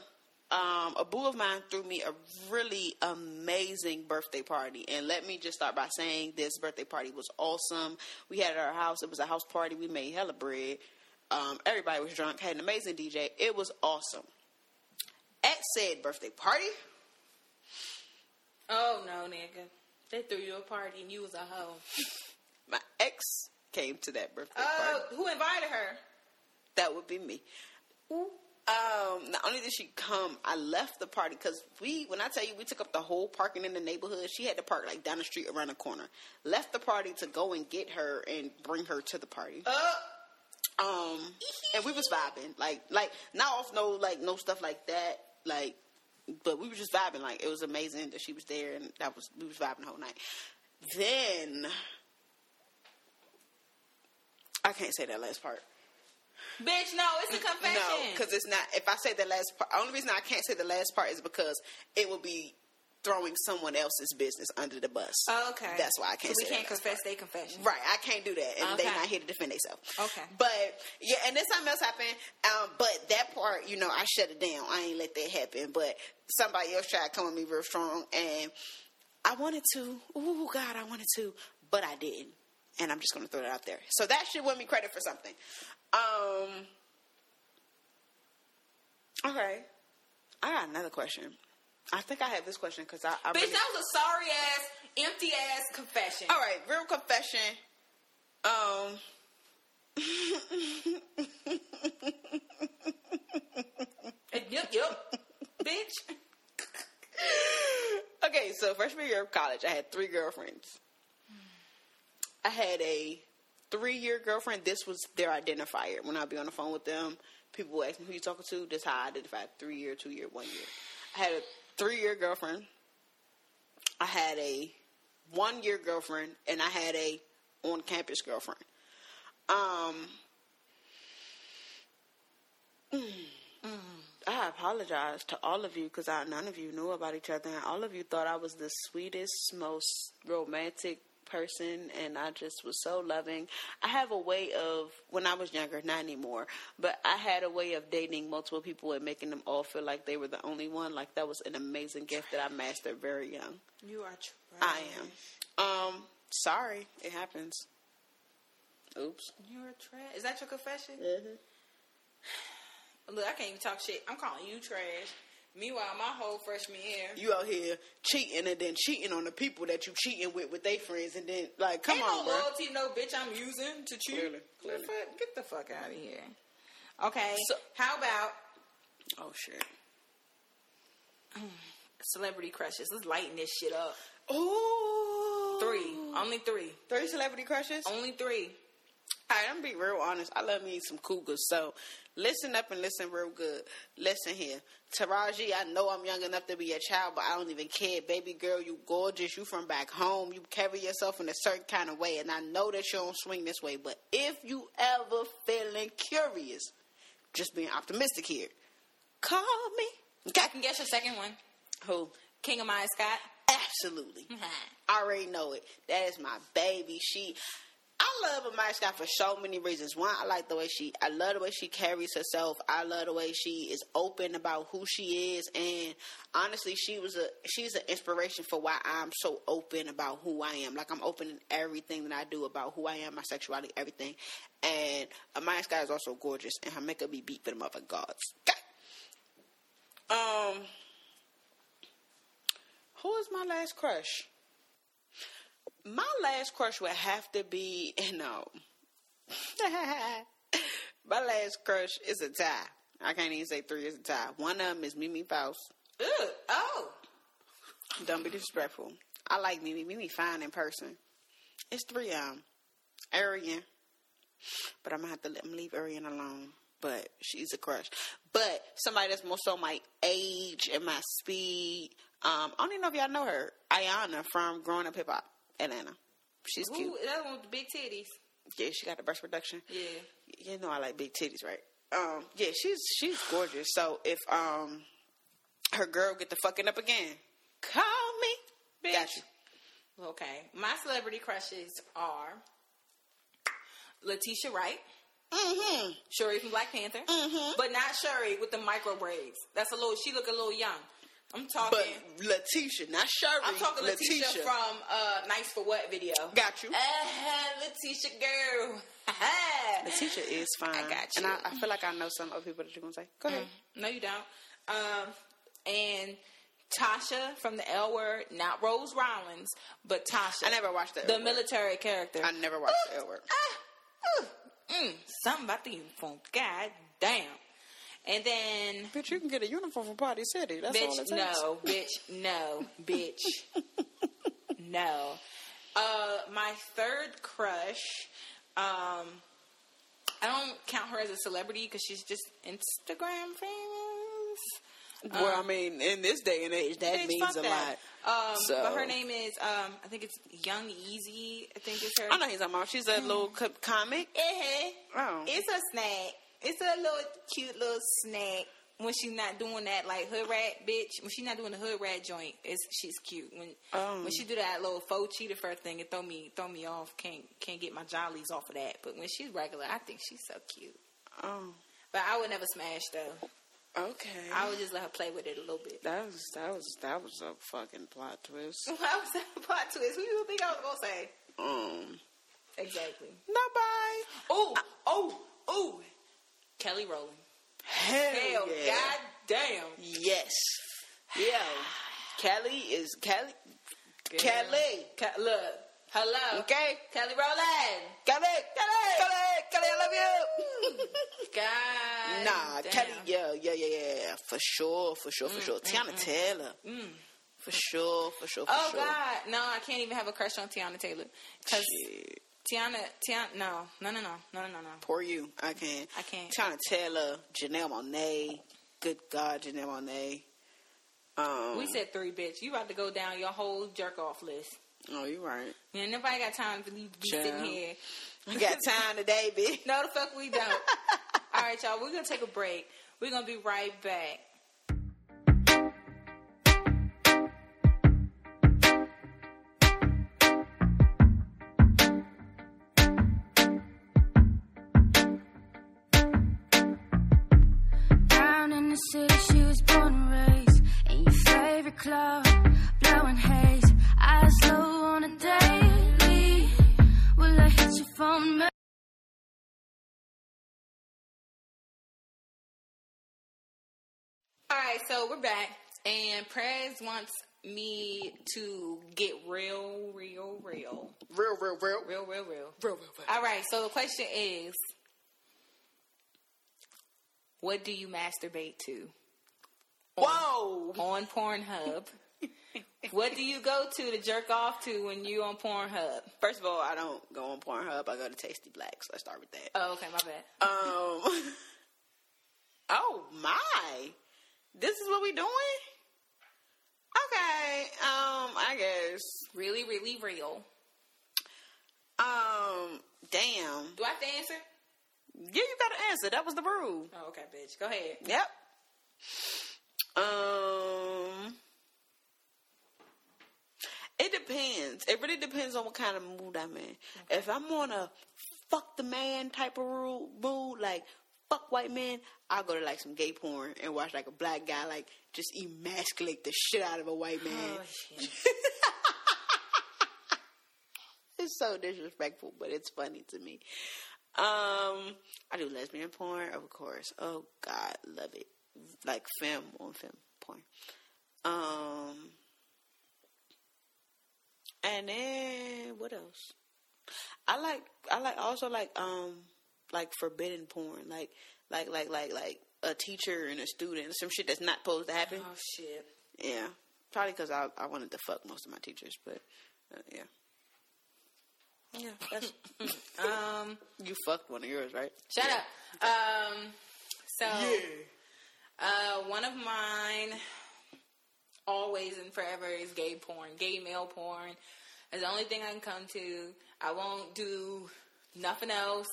um, a boo of mine threw me a really amazing birthday party. And let me just start by saying this birthday party was awesome. We had it at our house. It was a house party. We made hella bread. Um, everybody was drunk. Had an amazing DJ. It was awesome. At said birthday party, Oh no, nigga. They threw you a party and you was a hoe. *laughs* my ex came to that birthday Oh, party. who invited her? That would be me. Um, not only did she come, I left the party because we, when I tell you, we took up the whole parking in the neighborhood. She had to park like down the street around the corner. Left the party to go and get her and bring her to the party. Oh, Um, and we was vibing, like, like not off no, like no stuff like that, like, but we were just vibing. Like it was amazing that she was there, and that was we was vibing the whole night. Then I can't say that last part. Bitch, no, it's a confession. No, because it's not. If I say the last part, only reason I can't say the last part is because it will be throwing someone else's business under the bus. Oh, okay. That's why I can't. So we can't confess their confession. Right, I can't do that, and Okay. they're not here to defend themselves. Okay. but yeah, and then something else happened. Um, but that part, you know, I shut it down. I ain't let that happen. But somebody else tried to come at me real strong, and I wanted to. Oh God, I wanted to, but I didn't. And I'm just gonna throw that out there. So that should win me credit for something. Um. Okay, I got another question. I think I have this question because I, I Bitch, really- that was a sorry ass, empty ass confession. all right, real confession. Um, *laughs* Yep, yep. Bitch. *laughs* okay, so freshman year of college, I had three girlfriends. I had a three-year girlfriend. This was their identifier. When I'd be on the phone with them, people would ask me who you talking to. This how I identified three-year, two-year, one year. I had a three-year girlfriend. I had a one-year girlfriend, and I had a on-campus girlfriend. Um. I apologize to all of you because none of you knew about each other, and all of you thought I was the sweetest, most romantic person, and I just was so loving. I have a way of, when I was younger, not anymore, but I had a way of dating multiple people and making them all feel like they were the only one. Like that was an amazing gift that I mastered very young. You are trash. I am. Um, sorry, it happens. Oops. You are trash. Is that your confession? Mm-hmm. *sighs* Look, I can't even talk shit. I'm calling you trash. Meanwhile, my whole freshman year. You out here cheating and then cheating on the people that you cheating with with their friends, and then like, come Ain't on, no bro. loyalty, no bitch I'm using to cheat. Clearly, clearly. Get the fuck out of here. Okay. So- how about Oh shit. *sighs* celebrity crushes? Let's lighten this shit up. Ooh. Three. Only three. Three celebrity crushes? Only three. All right, I'm gonna be real honest. I love me some cougars. So listen up and listen real good. Listen here. Taraji, I know I'm young enough to be a child, but I don't even care. Baby girl, you gorgeous. You from back home. You carry yourself in a certain kind of way. And I know that you don't swing this way. But if you ever feeling curious, just being optimistic here, call me. I can guess your second one. Who? King of Maya Scott. Absolutely. *laughs* I already know it. That is my baby. She, I love Amiyah Scott for so many reasons. One, I like the way she, I love the way she carries herself. I love the way she is open about who she is, and honestly, she was a, she's an inspiration for why I'm so open about who I am. Like I'm open in everything that I do about who I am, my sexuality, everything. And Amiyah Scott is also gorgeous, and her makeup be beat for the mother gods. Okay. Um. Who is my last crush? My last crush would have to be *laughs* no. my last crush is a tie. I can't even say three is a tie. One of them is Mimi Faust. Ugh. Oh. Don't be disrespectful. I like Mimi. Mimi fine in person. It's three of them. Ariane. But I'm gonna have to let him leave Ariane alone. But she's a crush. But somebody that's more so my age and my speed. Um, I don't even know if y'all know her, Ayana from Growing Up Hip Hop, Atlanta. She's cute. That one with the big titties. Yeah, she got the breast reduction. Yeah. You know I like big titties, right? Um, yeah, she's she's gorgeous. So if um her girl get the fucking up again, call me. Bitch. Okay. My celebrity crushes are Letitia Wright, Mm-hmm. Shuri from Black Panther, Mm-hmm. but not Shuri with the micro braids. That's a little. She look a little young. I'm talking. But Letitia, not Shuri. I'm talking Letitia, from uh, Nice for What video. Got you. Uh, Letitia girl. *laughs* Letitia is fine. I got And you. I, I feel like I know some other people that you're gonna say. Go ahead. No, you don't. Um, and Tasha from the L Word, not Rose Rollins, but Tasha. I never watched the the L Word. military character. I never watched the L word. Ah, ooh, mm, something about the uniform. God damn. And then, Bitch, you can get a uniform from Party City. That's all bitch, it takes. no, bitch, no, bitch, *laughs* no. Uh, my third crush. Um, I don't count her as a celebrity because she's just Instagram famous. Well, I mean, in this day and age, that Bitch, means a that. lot. Um, So- but her name is um, I think it's Young Easy. I think it's her. I know he's a mom. She's a little co- comic. Eh, Oh. It's a snack. It's a little cute little snack. When she's not doing that like hood rat bitch, when she's not doing the hood rat joint, it's she's cute. When Oh. when she do that little faux cheetah fur thing, it throw me throw me off. Can't can't get my jollies off of that. But when she's regular, I think she's so cute. Oh, But I would never smash though. okay. I would just let her play with it a little bit. that was that was that was a fucking plot twist. *laughs* Why was that a plot twist? Who do you think I was gonna say? Um, Exactly. not bye. Oh, oh, oh. Kelly Rowland. Hell, Hell, yeah. god damn. Yes. Yeah. Kelly is Kelly. Kelly. Ke- look, hello. Okay. Kelly Rowland. Kelly. Kelly. Kelly. Kelly, I love you. *laughs* God. Nah, damn. Kelly, yeah, yeah, yeah, yeah, for sure, for sure, for mm, sure. Mm, Teyana mm. Taylor, for sure, for sure, for Oh sure. God, no, I can't even have a crush on Teyana Taylor because Shit. Teyana, Teyana, no, no, no, no, no, no, no. Poor you. I can't. I can't. Teyana Taylor, Janelle Monáe. Good God, Janelle Monáe. Um, we said three, bitch. You about to go down your whole jerk off list. Oh, you right. Yeah, nobody got time for you to be sitting here. We got *laughs* time today, bitch. no, the fuck we don't. *laughs* All right, y'all. We're gonna take a break. We're gonna be right back. Right, so we're back, and Prez wants me to get real, real, real, Real, real, real, real, real, real. real, real, real. All right, so the question is, what do you masturbate to Whoa! on Pornhub? *laughs* what do you go to to jerk off to when you on Pornhub? First of all, I don't go on Pornhub. I go to Tasty Blacks. Let's start with that. Oh, okay, my bad. Um. *laughs* oh my! This is what we doing? Okay. Um. I guess. Really, really real. Um. Damn. Do I have to answer? Yeah, you got to answer. That was the rule. Oh, okay, bitch. Go ahead. Yep. Um. It depends. It really depends on what kind of mood I'm in. If I'm on a fuck the man type of rule mood, like fuck white men, I'll go to like some gay porn and watch like a black guy like just emasculate the shit out of a white man. Oh, shit. *laughs* It's so disrespectful, but it's funny to me. Um, I do lesbian porn, of course. Oh God, love it. Like film on film porn. Um, and then what else? I like I like also like um like forbidden porn, like like like like like a teacher and a student, some shit that's not supposed to happen. Oh, shit. Yeah, probably because I I wanted to fuck most of my teachers, but uh, yeah. Yeah, that's *laughs* Um, you fucked one of yours, right? shut up. Um, so, yeah. uh, one of mine, always and forever is gay porn, gay male porn. It's the only thing I can come to. I won't do nothing else.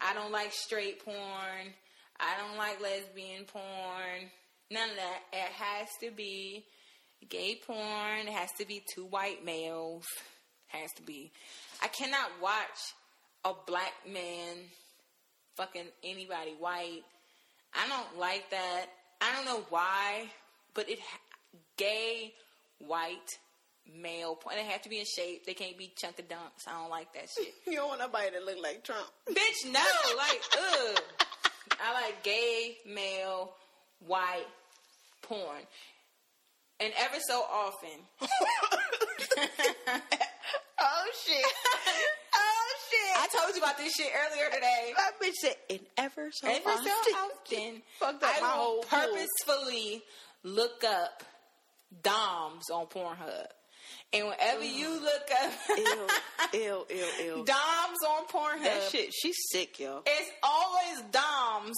I don't like straight porn. I don't like lesbian porn. None of that. It has to be gay porn. It has to be two white males. It Has to be. I cannot watch a black man fucking anybody white. I don't like that. I don't know why, but it gay white male porn. They have to be in shape. They can't be chunk of dunks. I don't like that shit. *laughs* You don't want nobody that look like Trump. Bitch, no. Like, *laughs* ugh. I like gay, male, white porn. And ever so often, *laughs* Oh shit! oh shit! I told you about this shit earlier today. That bitch said, "And ever so Ever often." so often, Fucked up I my will whole pool. purposefully look up Doms on Pornhub. And whenever you look up Ew, *laughs* ew, ew, ew. Doms on Pornhub, That shit, she's sick, yo. it's always Doms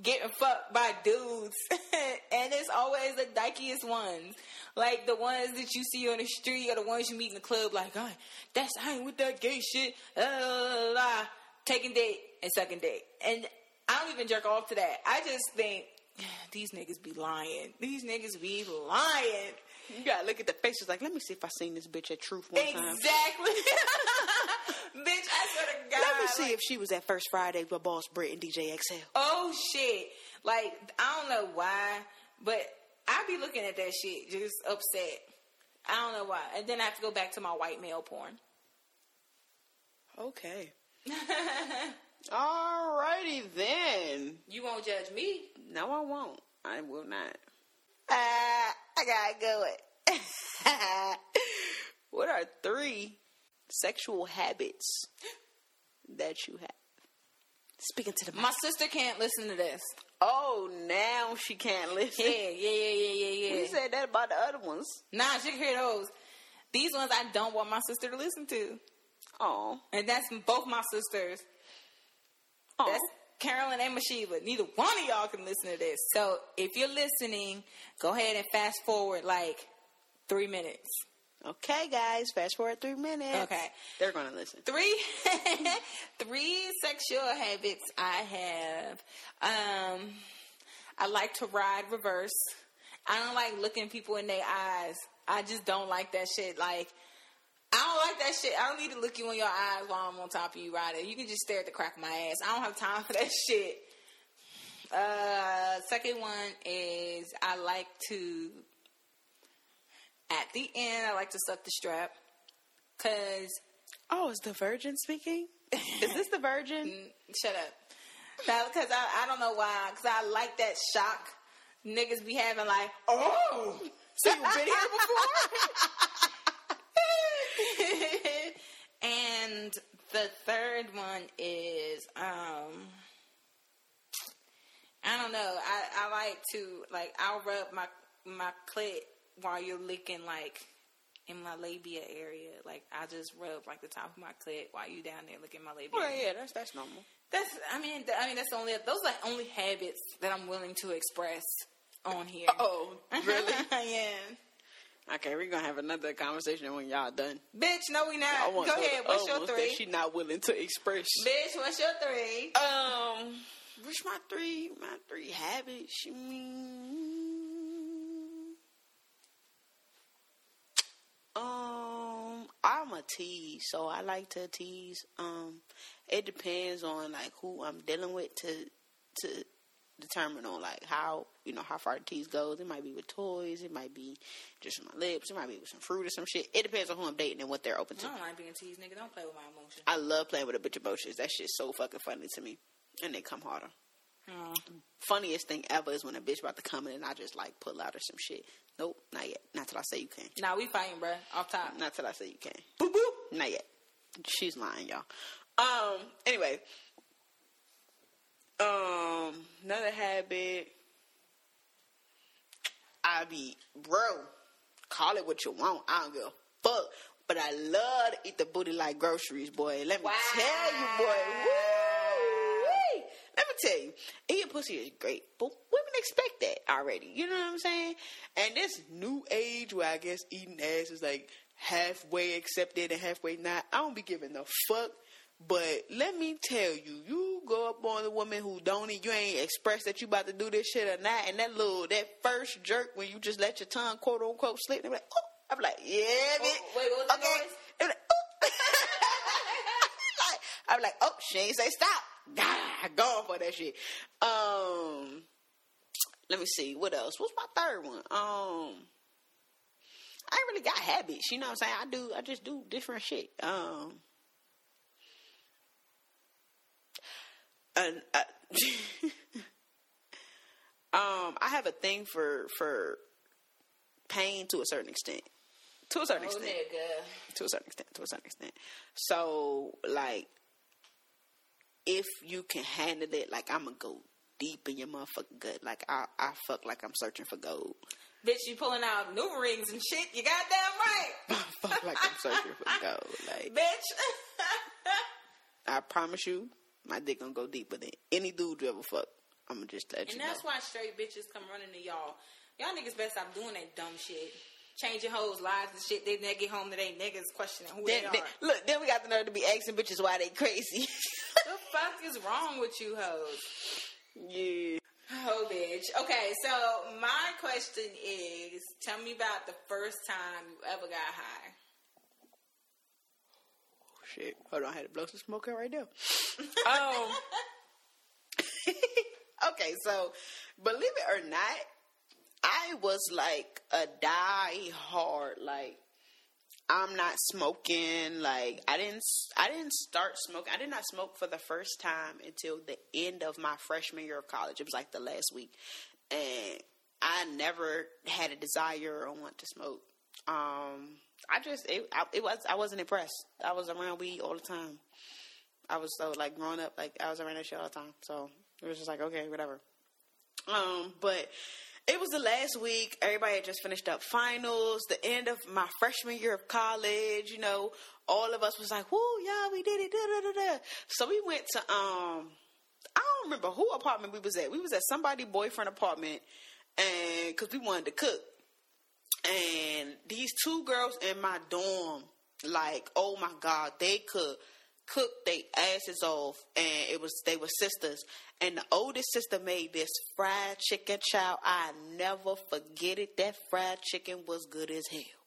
getting fucked by dudes. *laughs* and it's always the dykiest ones. Like the ones that you see on the street or the ones you meet in the club, like, oh, that's I ain't with that gay shit. La, la, la, la, la. Taking dick and sucking dick. And I don't even jerk off to that. I just think *sighs* these niggas be lying. These niggas be lying. *laughs* You gotta look at the faces like, let me see if I seen this bitch at Truth one time. Exactly. *laughs* Bitch, I swear to God. Let me see like- if she was at First Friday with Boss Brit and DJ XL. Oh shit! Like I don't know why, but I be looking at that shit just upset. I don't know why, and then I have to go back to my white male porn. Okay. *laughs* Alrighty then. You won't judge me. No, I won't. I will not. Uh, I gotta go it. what are three sexual habits that you have? Speaking to the My sister can't listen to this. Oh, now she can't listen. Yeah, yeah, yeah, yeah, yeah, yeah. We said that about the other ones. Nah, she can hear those. These ones I don't want my sister to listen to, Oh, and that's both my sisters. oh. That's Carolyn and Mashiva. Neither one of y'all can listen to this. So if you're listening, go ahead and fast forward like three minutes. Okay, guys, fast forward three minutes. Okay. They're gonna listen. Three *laughs* three sexual habits I have. Um I like to ride reverse. I don't like looking people in their eyes. I just don't like that shit. Like I don't like that shit. I don't need to look you in your eyes while I'm on top of you riding. You can just stare at the crack of my ass. I don't have time for that *laughs* shit. Uh, second one is I like to, at the end, I like to suck the strap. Cause Oh, is the virgin speaking? Is this the virgin? *laughs* Shut up. Now, because I, I don't know why. Because I like that shock niggas be having, like, oh, so you've been here before? *laughs* and the third one is, um, I don't know. I, I like to, like, I'll rub my, my clit while you're licking, like, in my labia area. Like, I just rub, like, the top of my clit while you down there licking my labia. Well, yeah, that's that's normal. That's I mean th- I mean that's only those are only habits that I'm willing to express on here. *laughs* Oh, really? *laughs* yeah. Okay, we're gonna have another conversation when y'all done. Bitch, no we not. Go ahead. What's your ones that three? She not willing to express. Bitch, what's your three? Um, what's my three? My three habits. You mean? Um, I'm a tease, so I like to tease. Um, it depends on like who I'm dealing with to to determine on like how you know how far the tease goes. It might be with toys, it might be just with my lips, it might be with some fruit or some shit. It depends on who I'm dating and what they're open I to. don't like being teased, nigga. Don't play with my emotions. I love playing with a bitch emotions. That shit's so fucking funny to me, and they come harder Oh. funniest thing ever is when a bitch about to come in and I just like pull out or some shit. Nope, not yet. Not till I say you can. Nah, we fighting, bruh. Off top. Not till I say you can. Boop boop. Not yet. She's lying, y'all. Um. Anyway. Um. Another habit. I be bro. Call it what you want. I don't give a fuck. But I love to eat the booty like groceries, boy. Let me Wow. tell you, boy. Woo! Let me tell you, eating pussy is great, but women expect that already. You know what I'm saying? And this new age where I guess eating ass is like halfway accepted and halfway not. I don't be giving a fuck. But let me tell you, you go up on a woman who don't you ain't express that you about to do this shit or not, and that little that first jerk when you just let your tongue quote unquote slip, they be like, oh, I'm like, yeah, bitch. Oh, wait, what was the okay. noise? Like, oh. *laughs* I'm like, oh, she ain't say stop. God, going for that shit. Um, let me see what else. What's my third one? Um, I ain't really got habits. You know what I'm saying? I do. I just do different shit. Um. And, uh, *laughs* um, I have a thing for for pain to a certain extent. To a certain Oh, extent. nigga. To a certain extent. To a certain extent. So, like, if you can handle it, like, I'm gonna go deep in your motherfucking gut. Like, I I fuck like I'm searching for gold. Bitch, you pulling out new rings and shit. You goddamn right. *laughs* Fuck like I'm searching for gold. Like, Bitch. *laughs* I promise you, my dick gonna go deeper than any dude you ever fuck. I'm gonna just let and you that's why straight bitches come running to y'all. Y'all niggas better stop doing that dumb shit. Changing hoes' lives and shit. They then get home to they niggas questioning who Then, they are. look, then we got the nerve to be asking bitches why they crazy. the fuck is wrong with you hoes? yeah. Oh, bitch. Okay, so my question is tell me about the first time you ever got high. Shit. Hold on, I had to blow some smoke out right now. um. *laughs* *laughs* okay, so believe it or not, I was like a die hard like I'm not smoking. Like I didn't, I didn't start smoking. I did not smoke for the first time until the end of my freshman year of college. It was like the last week, and I never had a desire or want to smoke. Um, I just it, I, it was I wasn't impressed. I was around weed all the time. I was so like growing up, like I was around that shit all the time. So it was just like okay, whatever. Um, but it was the last week. Everybody had just finished up finals. The end of my freshman year of college. You know, all of us was like, "Woo, yeah, we did it!" Da, da, da. So we went to um, I don't remember who apartment we was at. We was at somebody boyfriend apartment, and because we wanted to cook. And these two girls in my dorm, like, oh my god, they could cook their asses off, and it was they were sisters. And the oldest sister made this fried chicken chow. I never forget it. That fried chicken was good as hell.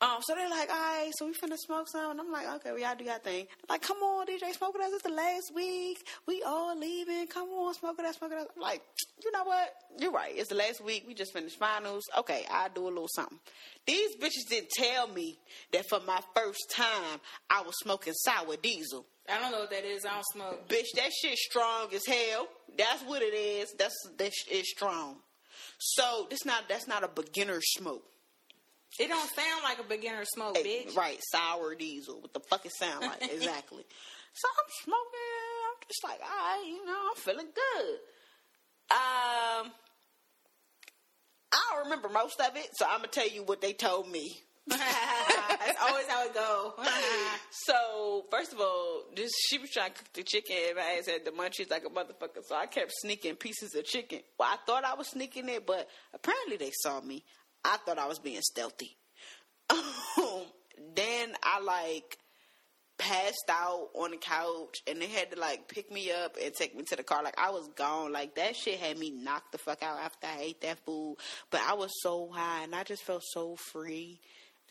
Um, so they're like, all right, so we finna smoke some. And I'm like, okay, we all do our thing. Like, come on, DJ, smoke with us. It's the last week. We all leaving. Come on, smoke with us, smoke with us. I'm like, you know what? You're right. It's the last week. We just finished finals. Okay, I'll do a little something. These bitches didn't tell me that for my first time, I was smoking sour diesel. I don't know what that is. I don't smoke. Bitch, that shit strong as hell. That's what it is. That's that sh- is strong. So this not that's not a beginner smoke. It don't sound like a beginner smoke, Hey, bitch. Right, sour diesel. What the fuck it sound like? *laughs* exactly. So I'm smoking. I'm just like, all right, you know, I'm feeling good. Um, I don't remember most of it, so I'm gonna tell you what they told me. *laughs* That's always how it go. *laughs* So first of all, this she was trying to cook the chicken, and my ass had the munchies like a motherfucker. So I kept sneaking pieces of chicken. Well, I thought I was sneaking it, but apparently they saw me. I thought I was being stealthy. *laughs* Um, then I like passed out on the couch, and they had to like pick me up and take me to the car. Like I was gone. Like that shit had me knocked the fuck out after I ate that food. But I was so high, and I just felt so free.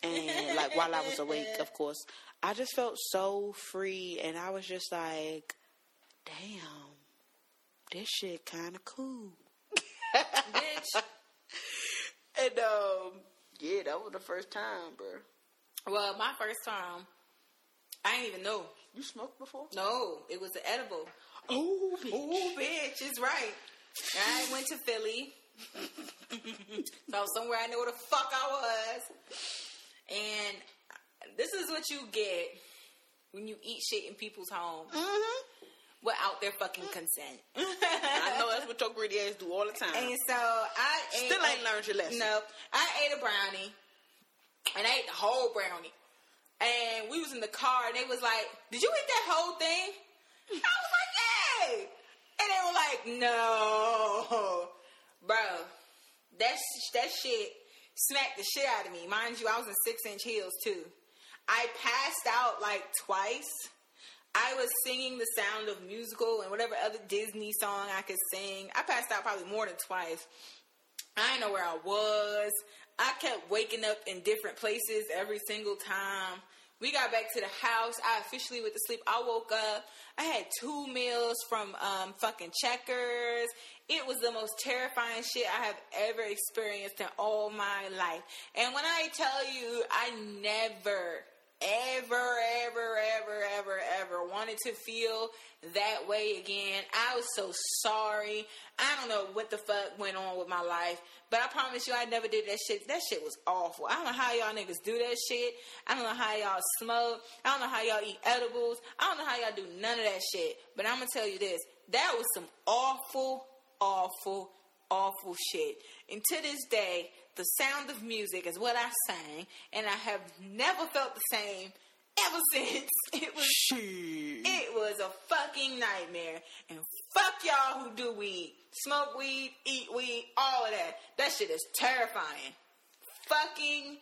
And like while I was awake, of *laughs* course, I just felt so free, and I was just like, "Damn, this shit kind of cool." bitch. *laughs* And um, yeah, that was the first time, bro. Well, my first time, I didn't even know. You smoked before? No, it was the edible. Oh, bitch. Ooh, bitch, it's right. I went to Philly. *laughs* so somewhere I know where the fuck I was. And this is what you get when you eat shit in people's homes Mm-hmm. Without their fucking consent. *laughs* I know that's what your greedy ass do all the time. And so I ate Still ain't learned your lesson. No, I ate a brownie, and I ate the whole brownie. And we was in the car, and they was like, "Did you eat that whole thing?" I was like, "Hey." And they were like, no. Bro, that, that shit smacked the shit out of me. Mind you, I was in six inch heels too. I passed out like twice. I was singing the sound of musical and whatever other Disney song I could sing. I passed out probably more than twice. I didn't know where I was. I kept waking up in different places every single time. We got back to the house. I officially went to sleep. I woke up. I had two meals from um, fucking Checkers. It was the most terrifying shit I have ever experienced in all my life. And when I tell you, I never ever, ever, ever, ever, ever wanted to feel that way again. I was so sorry. I don't know what the fuck went on with my life, but I promise you I never did that shit. That shit was awful. I don't know how y'all niggas do that shit. I don't know how y'all smoke. I don't know how y'all eat edibles. I don't know how y'all do none of that shit. But I'm gonna tell you this. That was some awful, awful, awful shit. And to this day, the sound of music is what I sang, and I have never felt the same ever *laughs* since. It was shit. it was a fucking nightmare. And fuck y'all who do weed. Smoke weed, eat weed, all of that. That shit is terrifying. Fucking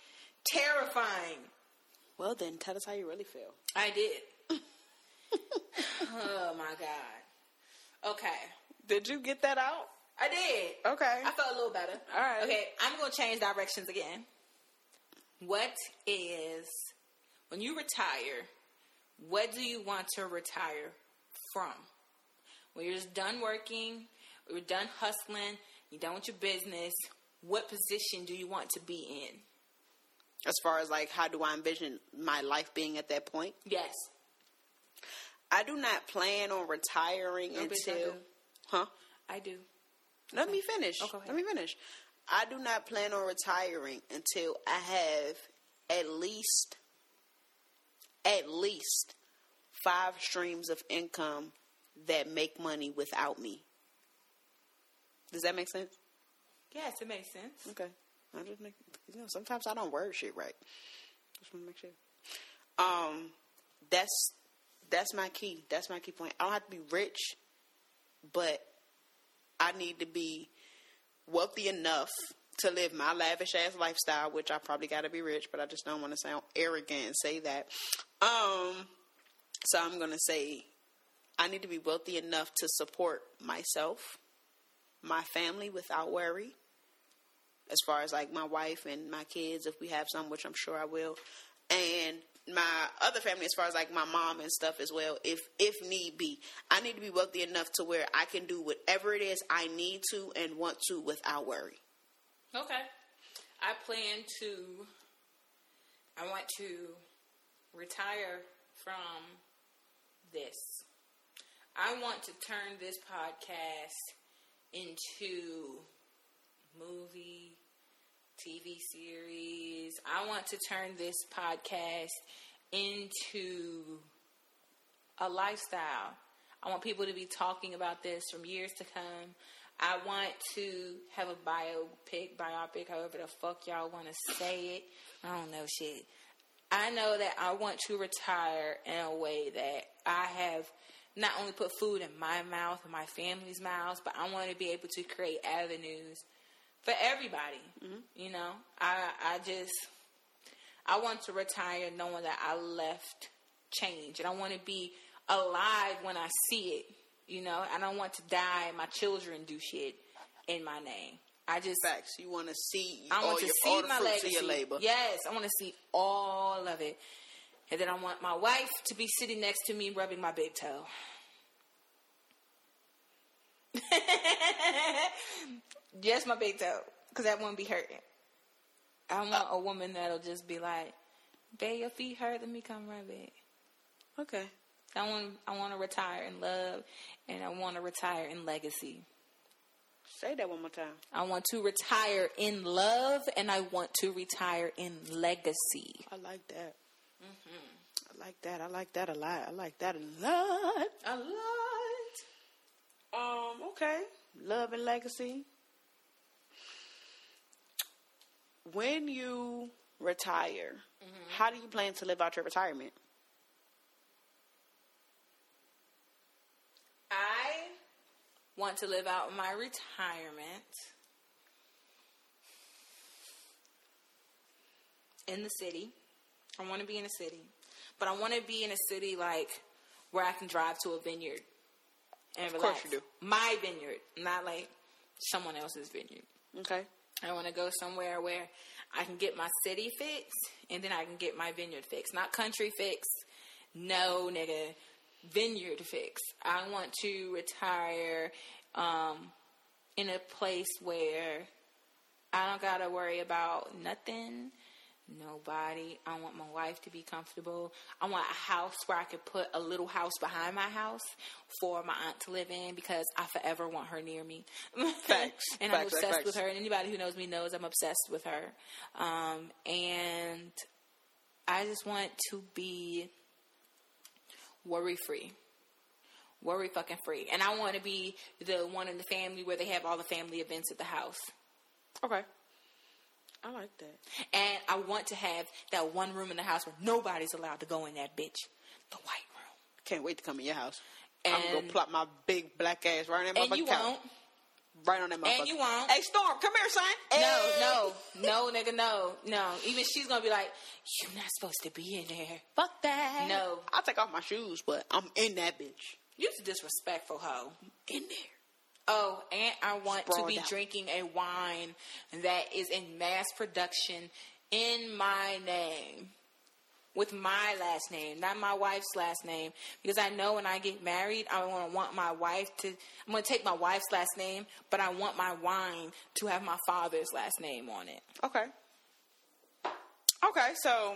terrifying. Well, then tell us how you really feel. I did. *laughs* oh my god. Okay. Did you get that out? I did. Okay. I felt a little better. All right. Okay, I'm going to change directions again. What is, when you retire, what do you want to retire from? When you're just done working, you're done hustling, you're done with your business, what position do you want to be in? As far as like, how do I envision my life being at that point? Yes. I do not plan on retiring No, I until. Huh? I do. Let me finish. Oh. Let me finish. I do not plan on retiring until I have at least, at least five streams of income that make money without me. Does that make sense? Yes, it makes sense. Okay. I just make you know sometimes I don't word shit right. Just want to make sure. Um, that's that's my key. That's my key point. I don't have to be rich, but I need to be wealthy enough to live my lavish ass lifestyle, which I probably got to be rich, but I just don't want to sound arrogant and say that. Um, so I'm gonna say I need to be wealthy enough to support myself, my family without worry as far as like my wife and my kids if we have some which i'm sure i will and my other family as far as like my mom and stuff as well if if need be i need to be wealthy enough to where i can do whatever it is i need to and want to without worry Okay. I plan to, I want to retire from this. I want to turn this podcast into movie, TV series. I want to turn this podcast into a lifestyle. I want people to be talking about this from years to come. I want to have a biopic, biopic, however the fuck y'all want to say it. I don't know shit. I know that I want to retire in a way that I have not only put food in my mouth and my family's mouths, but I want to be able to create avenues for everybody. You know, I I just I want to retire knowing that I left change, and I want to be alive when I see it. You know, I don't want to die. and My children do shit in my name. I just facts you want to see I want to your see my legacy. labor Yes, I want to see all of it. And then I want my wife to be sitting next to me rubbing my big toe. *laughs* just my big toe, because that won't be hurting. I want a woman that'll just be like, "Babe, your feet hurt. Let me come rub it." okay I want, I want to retire in love, and I want to retire in legacy. say that one more time I want to retire in love, and I want to retire in legacy. i like that i like that i like that a lot i like that a lot A lot. Um, okay. Love and legacy. When you retire, mm-hmm. how do you plan to live out your retirement? I want to live out my retirement in the city. I want to be in a city, but I want to be in a city like where I can drive to a vineyard and Of relax. course you do. My vineyard, not like someone else's vineyard. Okay. I want to go somewhere where I can get my city fixed and then I can get my vineyard fixed. Not country fixed. No, nigga. Vineyard fixed. I want to retire um, in a place where I don't got to worry about nothing, nobody. I want my wife to be comfortable. I want a house where I could put a little house behind my house for my aunt to live in because I forever want her near me. *laughs* Facts. and I'm Facts, facts, obsessed facts. with her. And anybody who knows me knows I'm obsessed with her. Um, and I just want to be worry free. Worry fucking free. And I want to be the one in the family where they have all the family events at the house. Okay. I like that. And I want to have that one room in the house where nobody's allowed to go in that bitch. The white room. Can't wait to come in your house. I'm gonna plop my big black ass right on that And you motherfucking couch. won't. Right on that motherfucker. And you won't. Hey, Storm, come here, son. No, Hey. no, no, nigga, no, no. Even she's gonna be like, "You're not supposed to be in there." Fuck that. No. I'll take off my shoes, but I'm in that bitch. You're a disrespectful hoe. In there. Oh, and I want to be out. drinking a wine that is in mass production in my name. With my last name, not my wife's last name. Because I know when I get married, I want to want my wife to. I'm going to take my wife's last name, but I want my wine to have my father's last name on it. Okay. Okay, so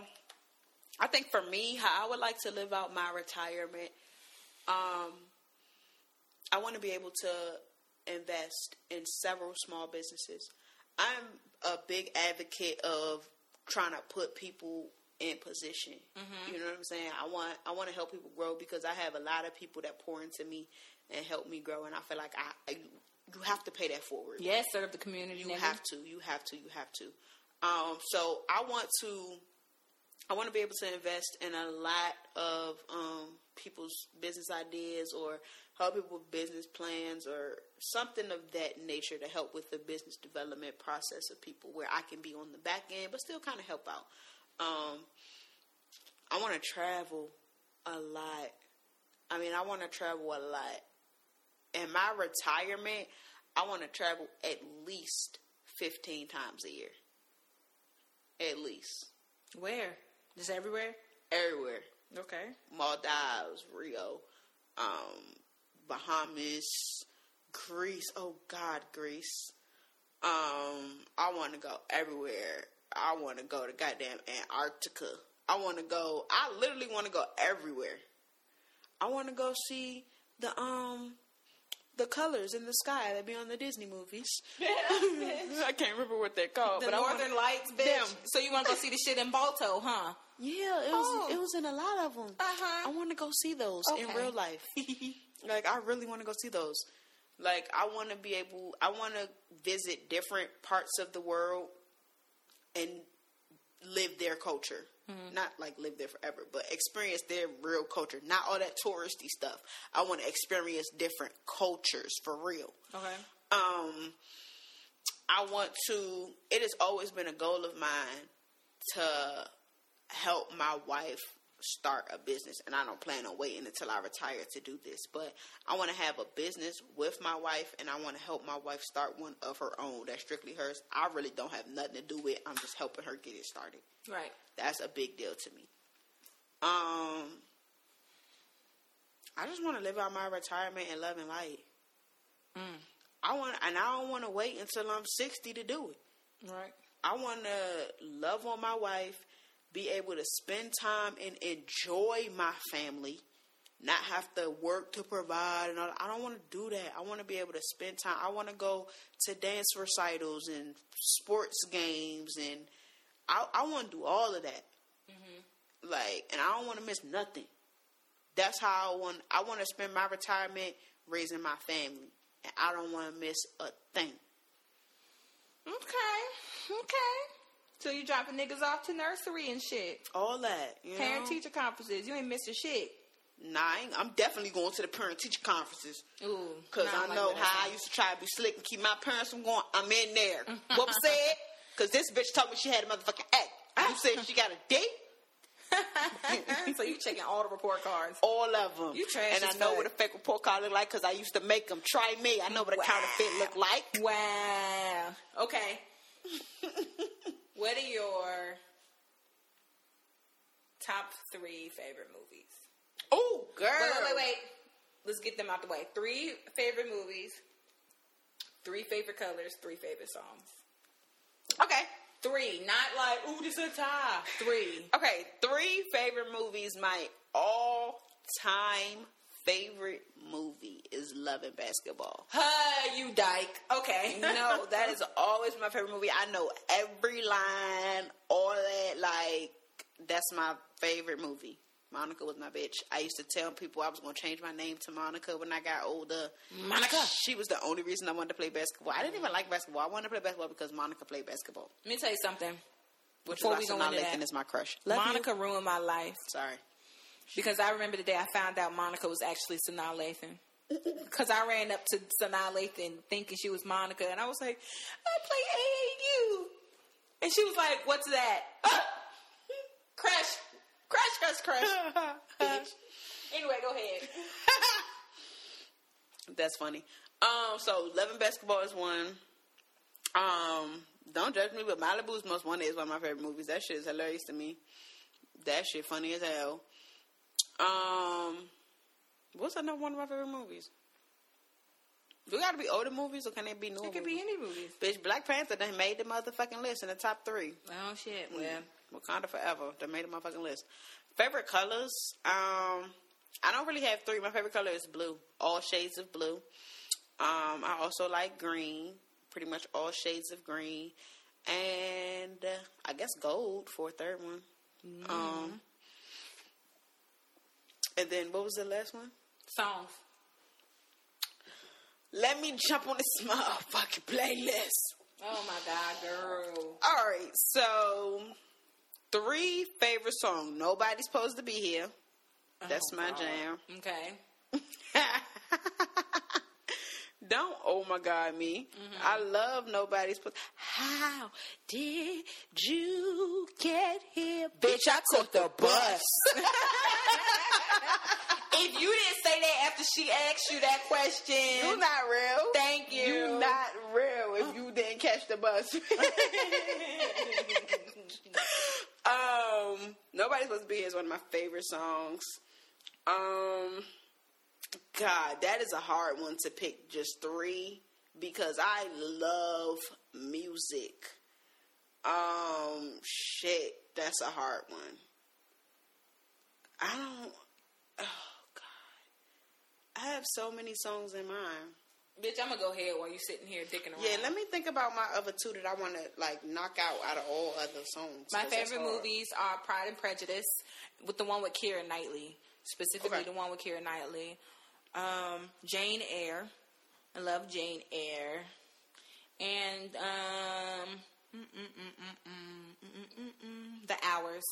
I think for me, how I would like to live out my retirement, um, I want to be able to invest in several small businesses. I'm a big advocate of trying to put people in position. You know what I'm saying? I want I want to help people grow because I have a lot of people that pour into me and help me grow, and I feel like I, I you have to pay that forward. Yes, serve the community. You nigga. have to. You have to. You have to. Um, so I want to. I want to be able to invest in a lot of um, people's business ideas or help people with business plans or something of that nature to help with the business development process of people where I can be on the back end but still kind of help out. Um, I want to travel a lot. I mean, I want to travel a lot. In my retirement, I want to travel at least 15 times a year. At least. Where? Just everywhere? Everywhere. Okay. Maldives, Rio, um, Bahamas, Greece. Oh God, Greece. Um, I want to go everywhere. I want to go to goddamn Antarctica. I want to go. I literally want to go everywhere. I want to go see the um the colors in the sky that be on the Disney movies. *laughs* I can't remember what they're called, The but I wanna- Northern Lights, bitch. Them. So you want to go see the shit in Balto, huh? Yeah, it was. Oh. It was in a lot of them. Uh-huh. I want to go see those in real life. *laughs* like I really want to go see those. Like I want to be able. I want to visit different parts of the world and live their culture. Not like live there forever, but experience their real culture. Not all that touristy stuff. I want to experience different cultures for real Okay. um I want to it has always been a goal of mine to help my wife start a business and I don't plan on waiting until I retire to do this but I want to have a business with my wife and I want to help my wife start one of her own that's strictly hers I really don't have nothing to do with it. I'm just helping her get it started Right. that's a big deal to me um I just want to live out my retirement and love and light I want, and I don't want to wait until I'm 60 to do it. Right. I want to love on my wife, be able to spend time and enjoy my family, not have to work to provide. And all, I don't want to do that. I want to be able to spend time. I want to go to dance recitals and sports games, and I, I want to do all of that. Mm-hmm. Like, and I don't want to miss nothing. That's how I want. I want to spend my retirement raising my family, and I don't want to miss a thing. Okay. Okay. So you dropping niggas off to nursery and shit. All that, you Parent teacher conferences. You ain't missing shit. Nah, I'm definitely going to the parent teacher conferences. Ooh, Cause I like know how I used to try to be slick and keep my parents from going. I'm in there. *laughs* what was said? Cause this bitch told me she had a motherfucking act. You *laughs* said she got a date. *laughs* so you checking all the report cards. All of them. You trash And I know what a fake report card look like because I used to make them. Try me. I know what a Wow. counterfeit look like. Wow. Okay. What are your top three favorite movies? Oh, girl. Wait, wait, wait, wait. Let's get them out the way. Three favorite movies, three favorite colors, three favorite songs. Okay. Three, not like, ooh, this is a tie. Three. Okay. Three favorite movies. My all time favorite movie is Love and Basketball. Huh, you dyke. Okay. no, that is always my favorite movie. I know every line, all that. Like, that's my favorite movie. Monica was my bitch. I used to tell people I was going to change my name to Monica when I got older. Monica. She was the only reason I wanted to play basketball. I didn't even like basketball. I wanted to play basketball because Monica played basketball. Let me tell you something. Which Before is we go into that, is my crush. Love you. Monica ruined my life Sorry. Because I remember the day I found out Monica was actually Sanaa Lathan. Because I ran up to Sanaa Lathan thinking she was Monica, and I was like, I play AAU. And she was like, What's that? *laughs* crash. Crash, crash, crash. *laughs* Anyway, go ahead. *laughs* That's funny. Um, so Love and Basketball is one. Um, don't judge me, but Malibu's Most Wanted is one of my favorite movies. That shit is hilarious to me. That shit funny as hell. Um, what's another one of my favorite movies? Do it gotta be older movies or can it be new? It could be any movies. Bitch, Black Panther done made the motherfucking list in the top three. Oh, shit. Well, Wakanda Forever. They made the motherfucking list. Favorite colors? Um, I don't really have three. My favorite color is blue. All shades of blue. Um, I also like green. Pretty much all shades of green. And uh, I guess gold for a third one. Um, and then what was the last one? songs. Let me jump on this *laughs* motherfucking playlist. Oh, my God, girl. All right, so three favorite song. Nobody's supposed to be here. That's Oh, my God. jam. Okay. *laughs* Don't oh my god me. Mm-hmm. I love nobody's supposed. How did you get here, bitch? I took the bus. *laughs* If you didn't say that after she asked you that question, you not real. Thank you. You're not real if you didn't catch the bus. *laughs* um, nobody's supposed to be here is one of my favorite songs. Um, God, that is a hard one to pick. Just three because I love music. Um, shit, that's a hard one. I don't. I have so many songs in mind. Bitch, I'm gonna go ahead while you sitting here thinking around. Yeah, let me think about my other two that I want to like knock out out of all other songs. My favorite movies are Pride and Prejudice, with the one with Keira Knightley, specifically okay. the one with Keira Knightley, um, Jane Eyre. I love Jane Eyre, and um, the Hours.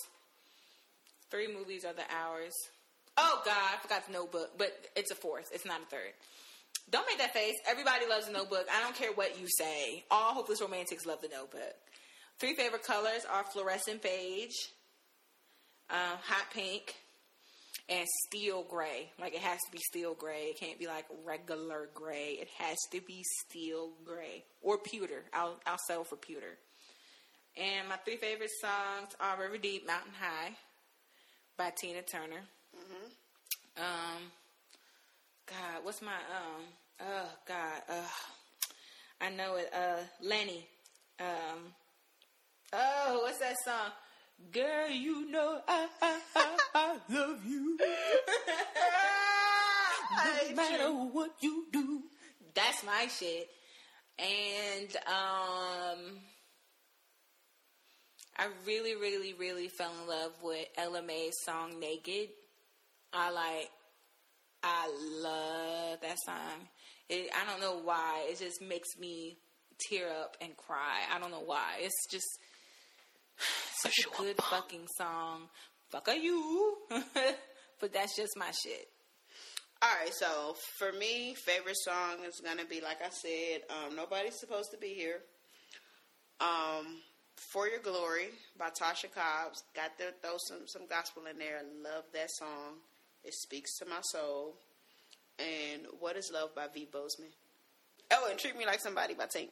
Three movies are the Hours. Oh God, I forgot the Notebook, but it's a fourth. It's not a third. Don't make that face. Everybody loves the Notebook. I don't care what you say. All hopeless romantics love the Notebook. Three favorite colors are fluorescent beige, uh, hot pink, and steel gray. Like it has to be steel gray. It can't be like regular gray. It has to be steel gray or pewter. I'll I'll settle for pewter. And my three favorite songs are River Deep, Mountain High by Tina Turner. Um, God, what's my um? Oh God, uh, I know it. Uh, Lenny. Um, oh, what's that song? Girl, you know I I, I, I love you. *laughs* *laughs* no matter what you do. That's my shit. And um I really, really, really fell in love with Ella Mai's song Naked. I like I love that song. It, I don't know why. It just makes me tear up and cry. I don't know why. It's just *sighs* such a good fucking song. Fuck are you? *laughs* but that's just my shit. All right, so for me, favorite song is gonna be like I said, um, "Nobody's Supposed to Be Here." Um, "For Your Glory" by Tasha Cobbs. Got to throw some some gospel in there. Love that song. It speaks to my soul. And "What Is Love" by V. Bozeman. Oh, and "Treat Me Like Somebody" by Tank.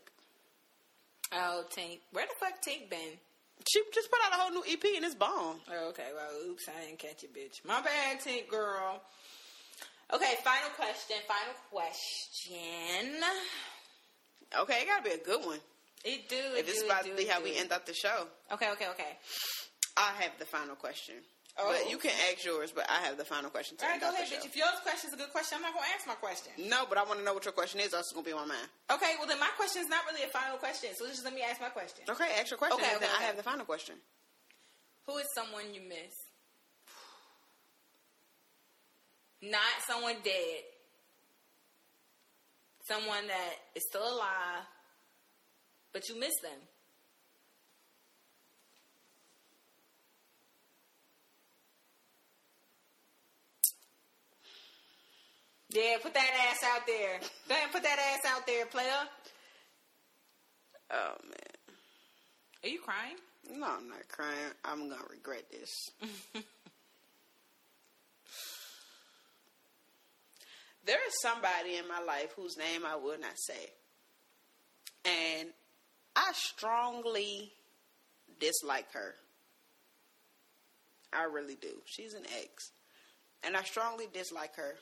Oh, Tank. Where the fuck Tank been? She just put out a whole new EP and it's bomb. Oh, okay. Well, oops, I didn't catch it, bitch. My bad, Tank girl. Okay, final question. Final question. Okay, it gotta be a good one. It do. If it's do, about do, to be how do. we end up the show, Okay, okay, okay. I have the final question. Oh. But you can ask yours, but I have the final question. To All right, go ahead, bitch. If yours question is a good question, I'm not gonna ask my question. No, but I want to know what your question is. Or it's gonna be on my mind. Okay, well then my question is not really a final question, so just let me ask my question. Okay, ask your question. Okay, okay, okay. I have the final question. Who is someone you miss? Not someone dead. Someone that is still alive, but you miss them. Yeah, put that ass out there. Go ahead and put that ass out there, player. Oh man, Are you crying? no, I'm not crying. I'm gonna regret this. *laughs* there is somebody in my life whose name I will not say, and I strongly dislike her. I really do. She's an ex, and I strongly dislike her,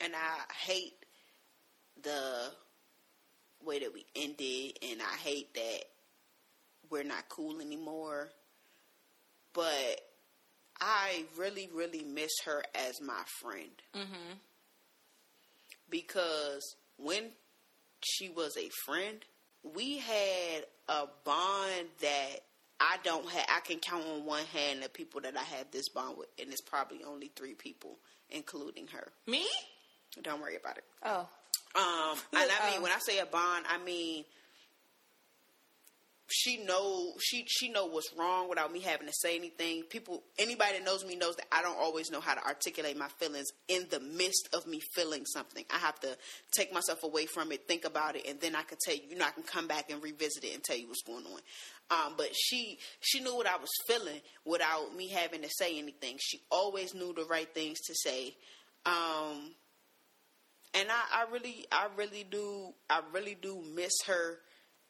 and I hate the way that we ended, and I hate that we're not cool anymore. But I really, really miss her as my friend. Mm-hmm. Because when she was a friend, we had a bond that I don't have. I can count on one hand the people that I have this bond with, and it's probably only three people, including her. Me? Don't worry about it. Oh. Um, and I mean, Oh. when I say a bond, I mean she know she she know what's wrong without me having to say anything. People, anybody that knows me knows that I don't always know how to articulate my feelings in the midst of me feeling something. I have to take myself away from it, think about it, and then I can tell you. You know, I can come back and revisit it and tell you what's going on. Um, but she she knew what I was feeling without me having to say anything. She always knew the right things to say. Um, and I, I really I really do I really do miss her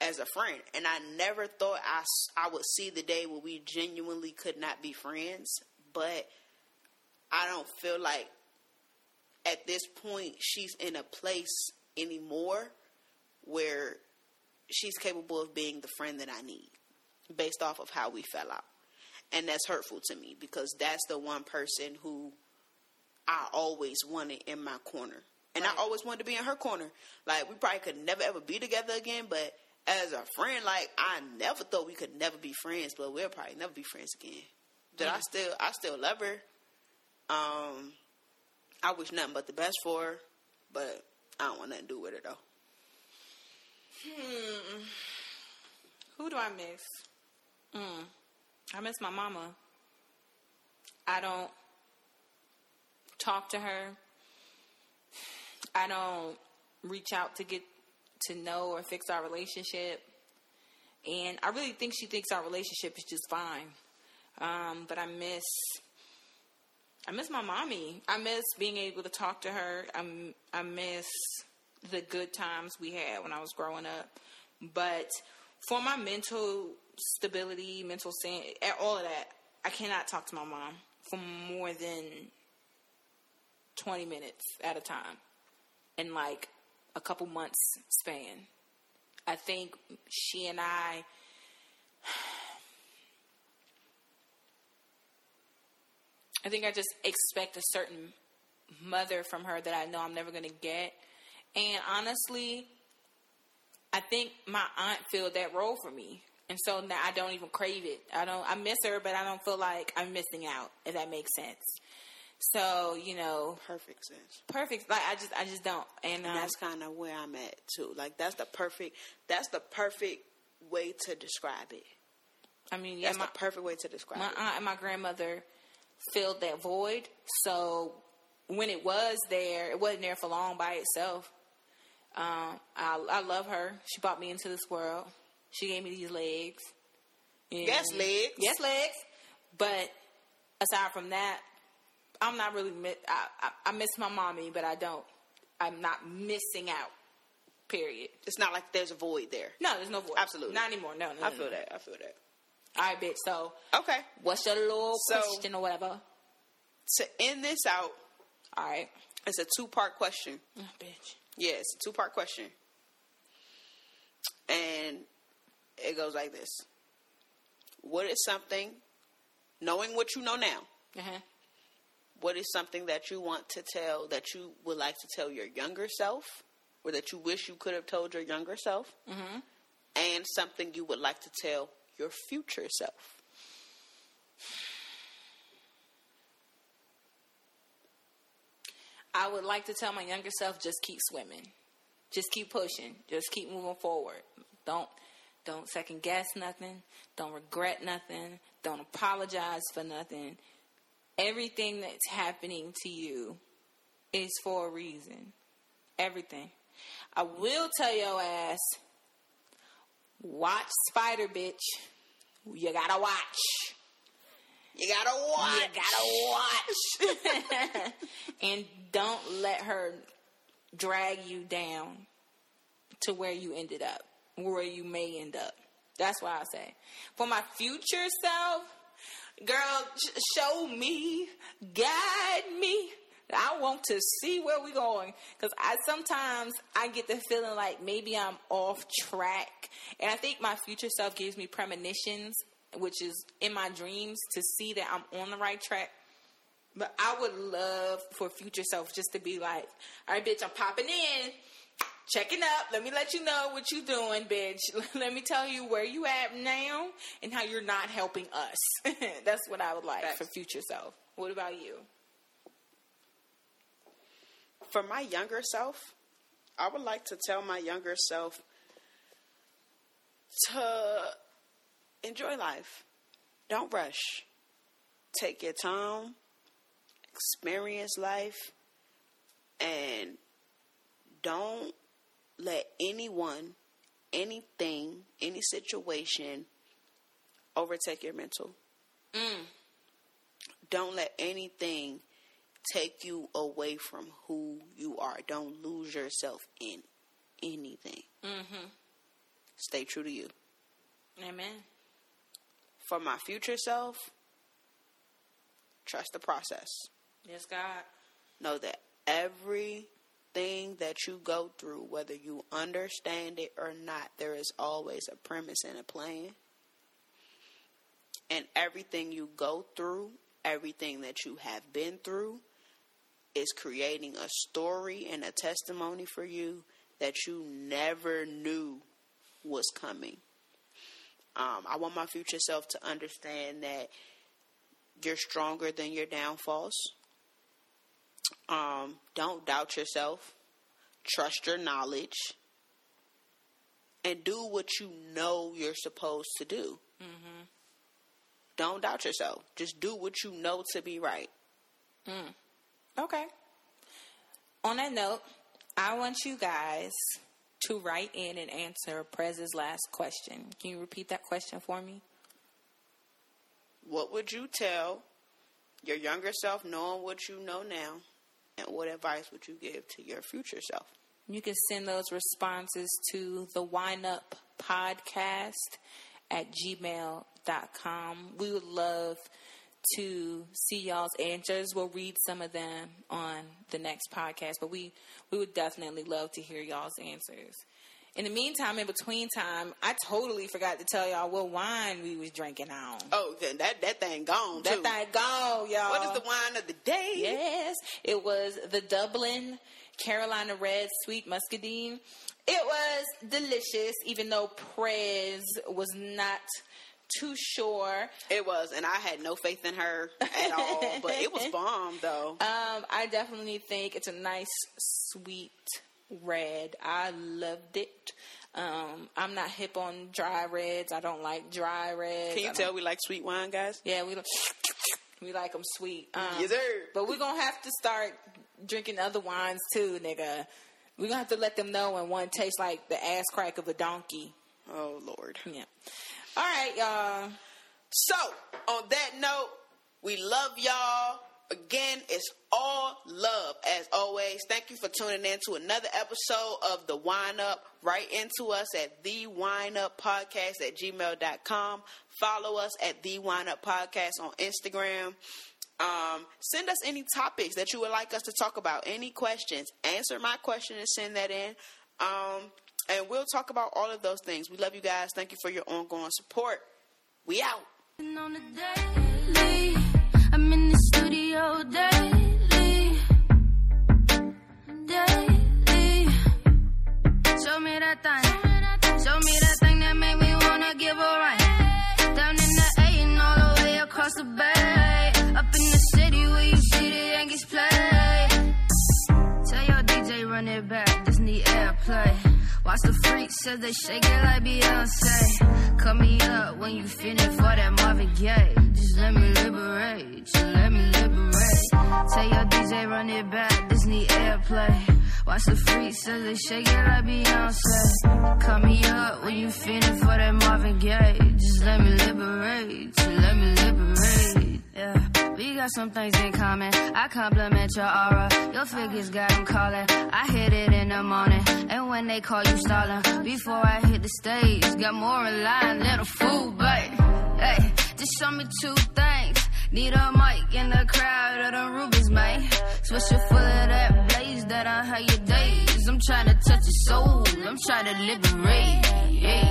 as a friend. And I never thought I, I would see the day where we genuinely could not be friends. But I don't feel like at this point she's in a place anymore where she's capable of being the friend that I need based off of how we fell out. And that's hurtful to me because that's the one person who I always wanted in my corner. And Right. I always wanted to be in her corner. Like we probably could never ever be together again, but as a friend, like I never thought we could never be friends, but we'll probably never be friends again. That I still I still love her. Um I wish nothing but the best for her, but I don't want nothing to do with her though. Hmm. Who do I miss? Mm. I miss my mama. I don't talk to her. I don't reach out to get to know or fix our relationship. And I really think she thinks our relationship is just fine. Um, but I miss I miss my mommy. I miss being able to talk to her. I I miss the good times we had when I was growing up. But for my mental stability, mental san all of that, I cannot talk to my mom for more than 20 minutes at a time in like a couple months span. I think she and I *sighs* I think I just expect a certain mother from her that I know I'm never going to get. And honestly, I think my aunt filled that role for me. And so now I don't even crave it. I don't I miss her, but I don't feel like I'm missing out, if that makes sense. So, you know, Perfect sense. perfect like I just I just don't. And um, And that's kind of where I'm at too. Like that's the perfect that's the perfect way to describe it. I mean, yeah, That's my, the perfect way to describe my it. aunt and my grandmother filled that void. So when it was there, it wasn't there for long by itself. Um, I, I love her. She brought me into this world. She gave me these legs. Yes, legs. Yes, legs. But aside from that, I'm not really. I, I I miss my mommy, but I don't. I'm not missing out. Period. It's not like there's a void there. No, there's no void. Absolutely. not anymore. No, no. I feel no. that. I feel that. All right, bitch. So, Okay. what's your little So- question or whatever? To end this out, All right, it's a two part question. oh, bitch. Yeah, it's a two part question. And it goes like this What is something, knowing what you know now, Uh-huh. What is something that you want to tell that you would like to tell your younger self or that you wish you could have told your younger self Mhm. and something you would like to tell your future self I would like to tell my younger self just keep swimming. Just keep pushing. Just keep moving forward. Don't don't second guess nothing. Don't regret nothing. Don't apologize for nothing. Everything that's happening to you is for a reason. Everything. I will tell your ass watch Spider Bitch. You gotta watch. you gotta watch You gotta watch. *laughs* and don't let her drag you down to where you ended up, where you may end up. That's why I say. For my future self, girl, sh- show me, guide me. I want to see where we're going because I sometimes I get the feeling like maybe I'm off track, and I think my future self gives me premonitions, which is in my dreams to see that I'm on the right track. But I would love for future self just to be like, all right, bitch, I'm popping in, checking up. Let me let you know what you're doing, bitch. *laughs* Let me tell you where you at now and how you're not helping us. *laughs* That's what I would like for future self. What about you? for my younger self, I would like to tell my younger self to enjoy life. Don't rush. Take your time, experience life, and don't let anyone, anything, any situation overtake your mental. Don't let anything take you away from who you are. Don't lose yourself in anything. Mm-hmm. Stay true to you. Amen. For my future self, trust the process. Yes, God. Know that everything that you go through, whether you understand it or not, there is always a premise and a plan. And everything you go through, everything that you have been through, is creating a story and a testimony for you that you never knew was coming. Um, I want my future self to understand that you're stronger than your downfalls. Um, don't doubt yourself. Trust your knowledge. And do what you know you're supposed to do. Don't doubt yourself. Just do what you know to be right. Okay. On that note, I want you guys to write in and answer Prez's last question. Can you repeat that question for me? What would you tell your younger self knowing what you know now? And what advice would you give to your future self? You can send those responses to the Wine Up Podcast at gmail.com. We would love to see y'all's answers. We'll read some of them on the next podcast, but we, we would definitely love to hear y'all's answers. In the meantime, in between time, I totally forgot to tell y'all what wine we was drinking on. Oh, then that, that thing gone that too. thing gone, y'all. What is the wine of the day? Yes, it was the Duplin Carolina Red Sweet Muscadine. It was delicious, even though Prez was not too sure. It was, and I had no faith in her at all. but it was *laughs* bomb though. Um, I definitely think it's a nice, sweet red. I loved it. Um, I'm not hip on dry reds. I don't like dry reds. Can you tell we like sweet wine, guys? Yeah, we. Don't, *sniffs* We like them sweet. Um, Yes, sir. But we're gonna have to start drinking other wines too, nigga. We're gonna have to let them know when one tastes like the ass crack of a donkey. Oh Lord. Yeah. All right, y'all. So, on that note, we love y'all. Again, it's all love as always. Thank you for tuning in to another episode of The Wine Up. Write into us at The Wine Up Podcast at gmail.com. Follow us at The Wine Up Podcast on Instagram. Um, send us any topics that you would like us to talk about, any questions. Answer my question and send that in. Um, and we'll talk about all of those things. We love you guys. Thank you for your ongoing support. We out. Daily. Daily. Show me that thing. Show me that thing that make me wanna give a ring. Down in the A and all the way across the bay. Up in the city where you see the Yankees play. Tell your DJ run it back, need airplay. Watch the freaks says they shake it like Beyonce. Cut me up when you feeling for that Marvin Gaye. Just let me liberate, just let me liberate. Tell your DJ run it back, need airplay. Watch the freaks says they shake it like Beyonce. Cut me up when you feeling for that Marvin Gaye. Just let me liberate, just let me liberate. Yeah. We got some things in common. I compliment your aura. Your figures got them calling. I hit it in the morning. And when they call you stalling, before I hit the stage, got more in line than a fool, but hey, just show me two things. Need a mic in the crowd of the rubies, man. Swisher full of that blaze that I had your days. I'm trying to touch your soul. I'm trying to liberate. Yeah.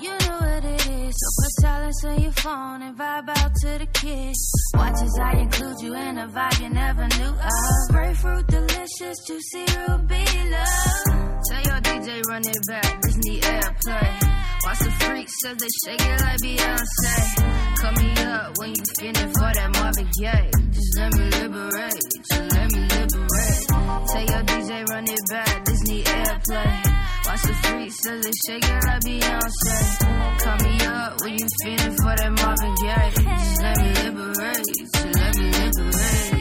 You know what it is. So put silence on your phone and vibe out to the kids. Watch as I include you in a vibe you never knew of. Grapefruit delicious, juicy ruby love. Tell your DJ run it back, need airplay. Watch the freaks says they shake it like Beyonce. Call me up when you feeling for that Marvin Gaye. Just let me liberate, just let me liberate. Tell your DJ run it back, need airplay. Watch the freaks says they shake it like Beyonce. Cut me up when you feeling for that Marvin Gaye. Just let me liberate, just let me liberate.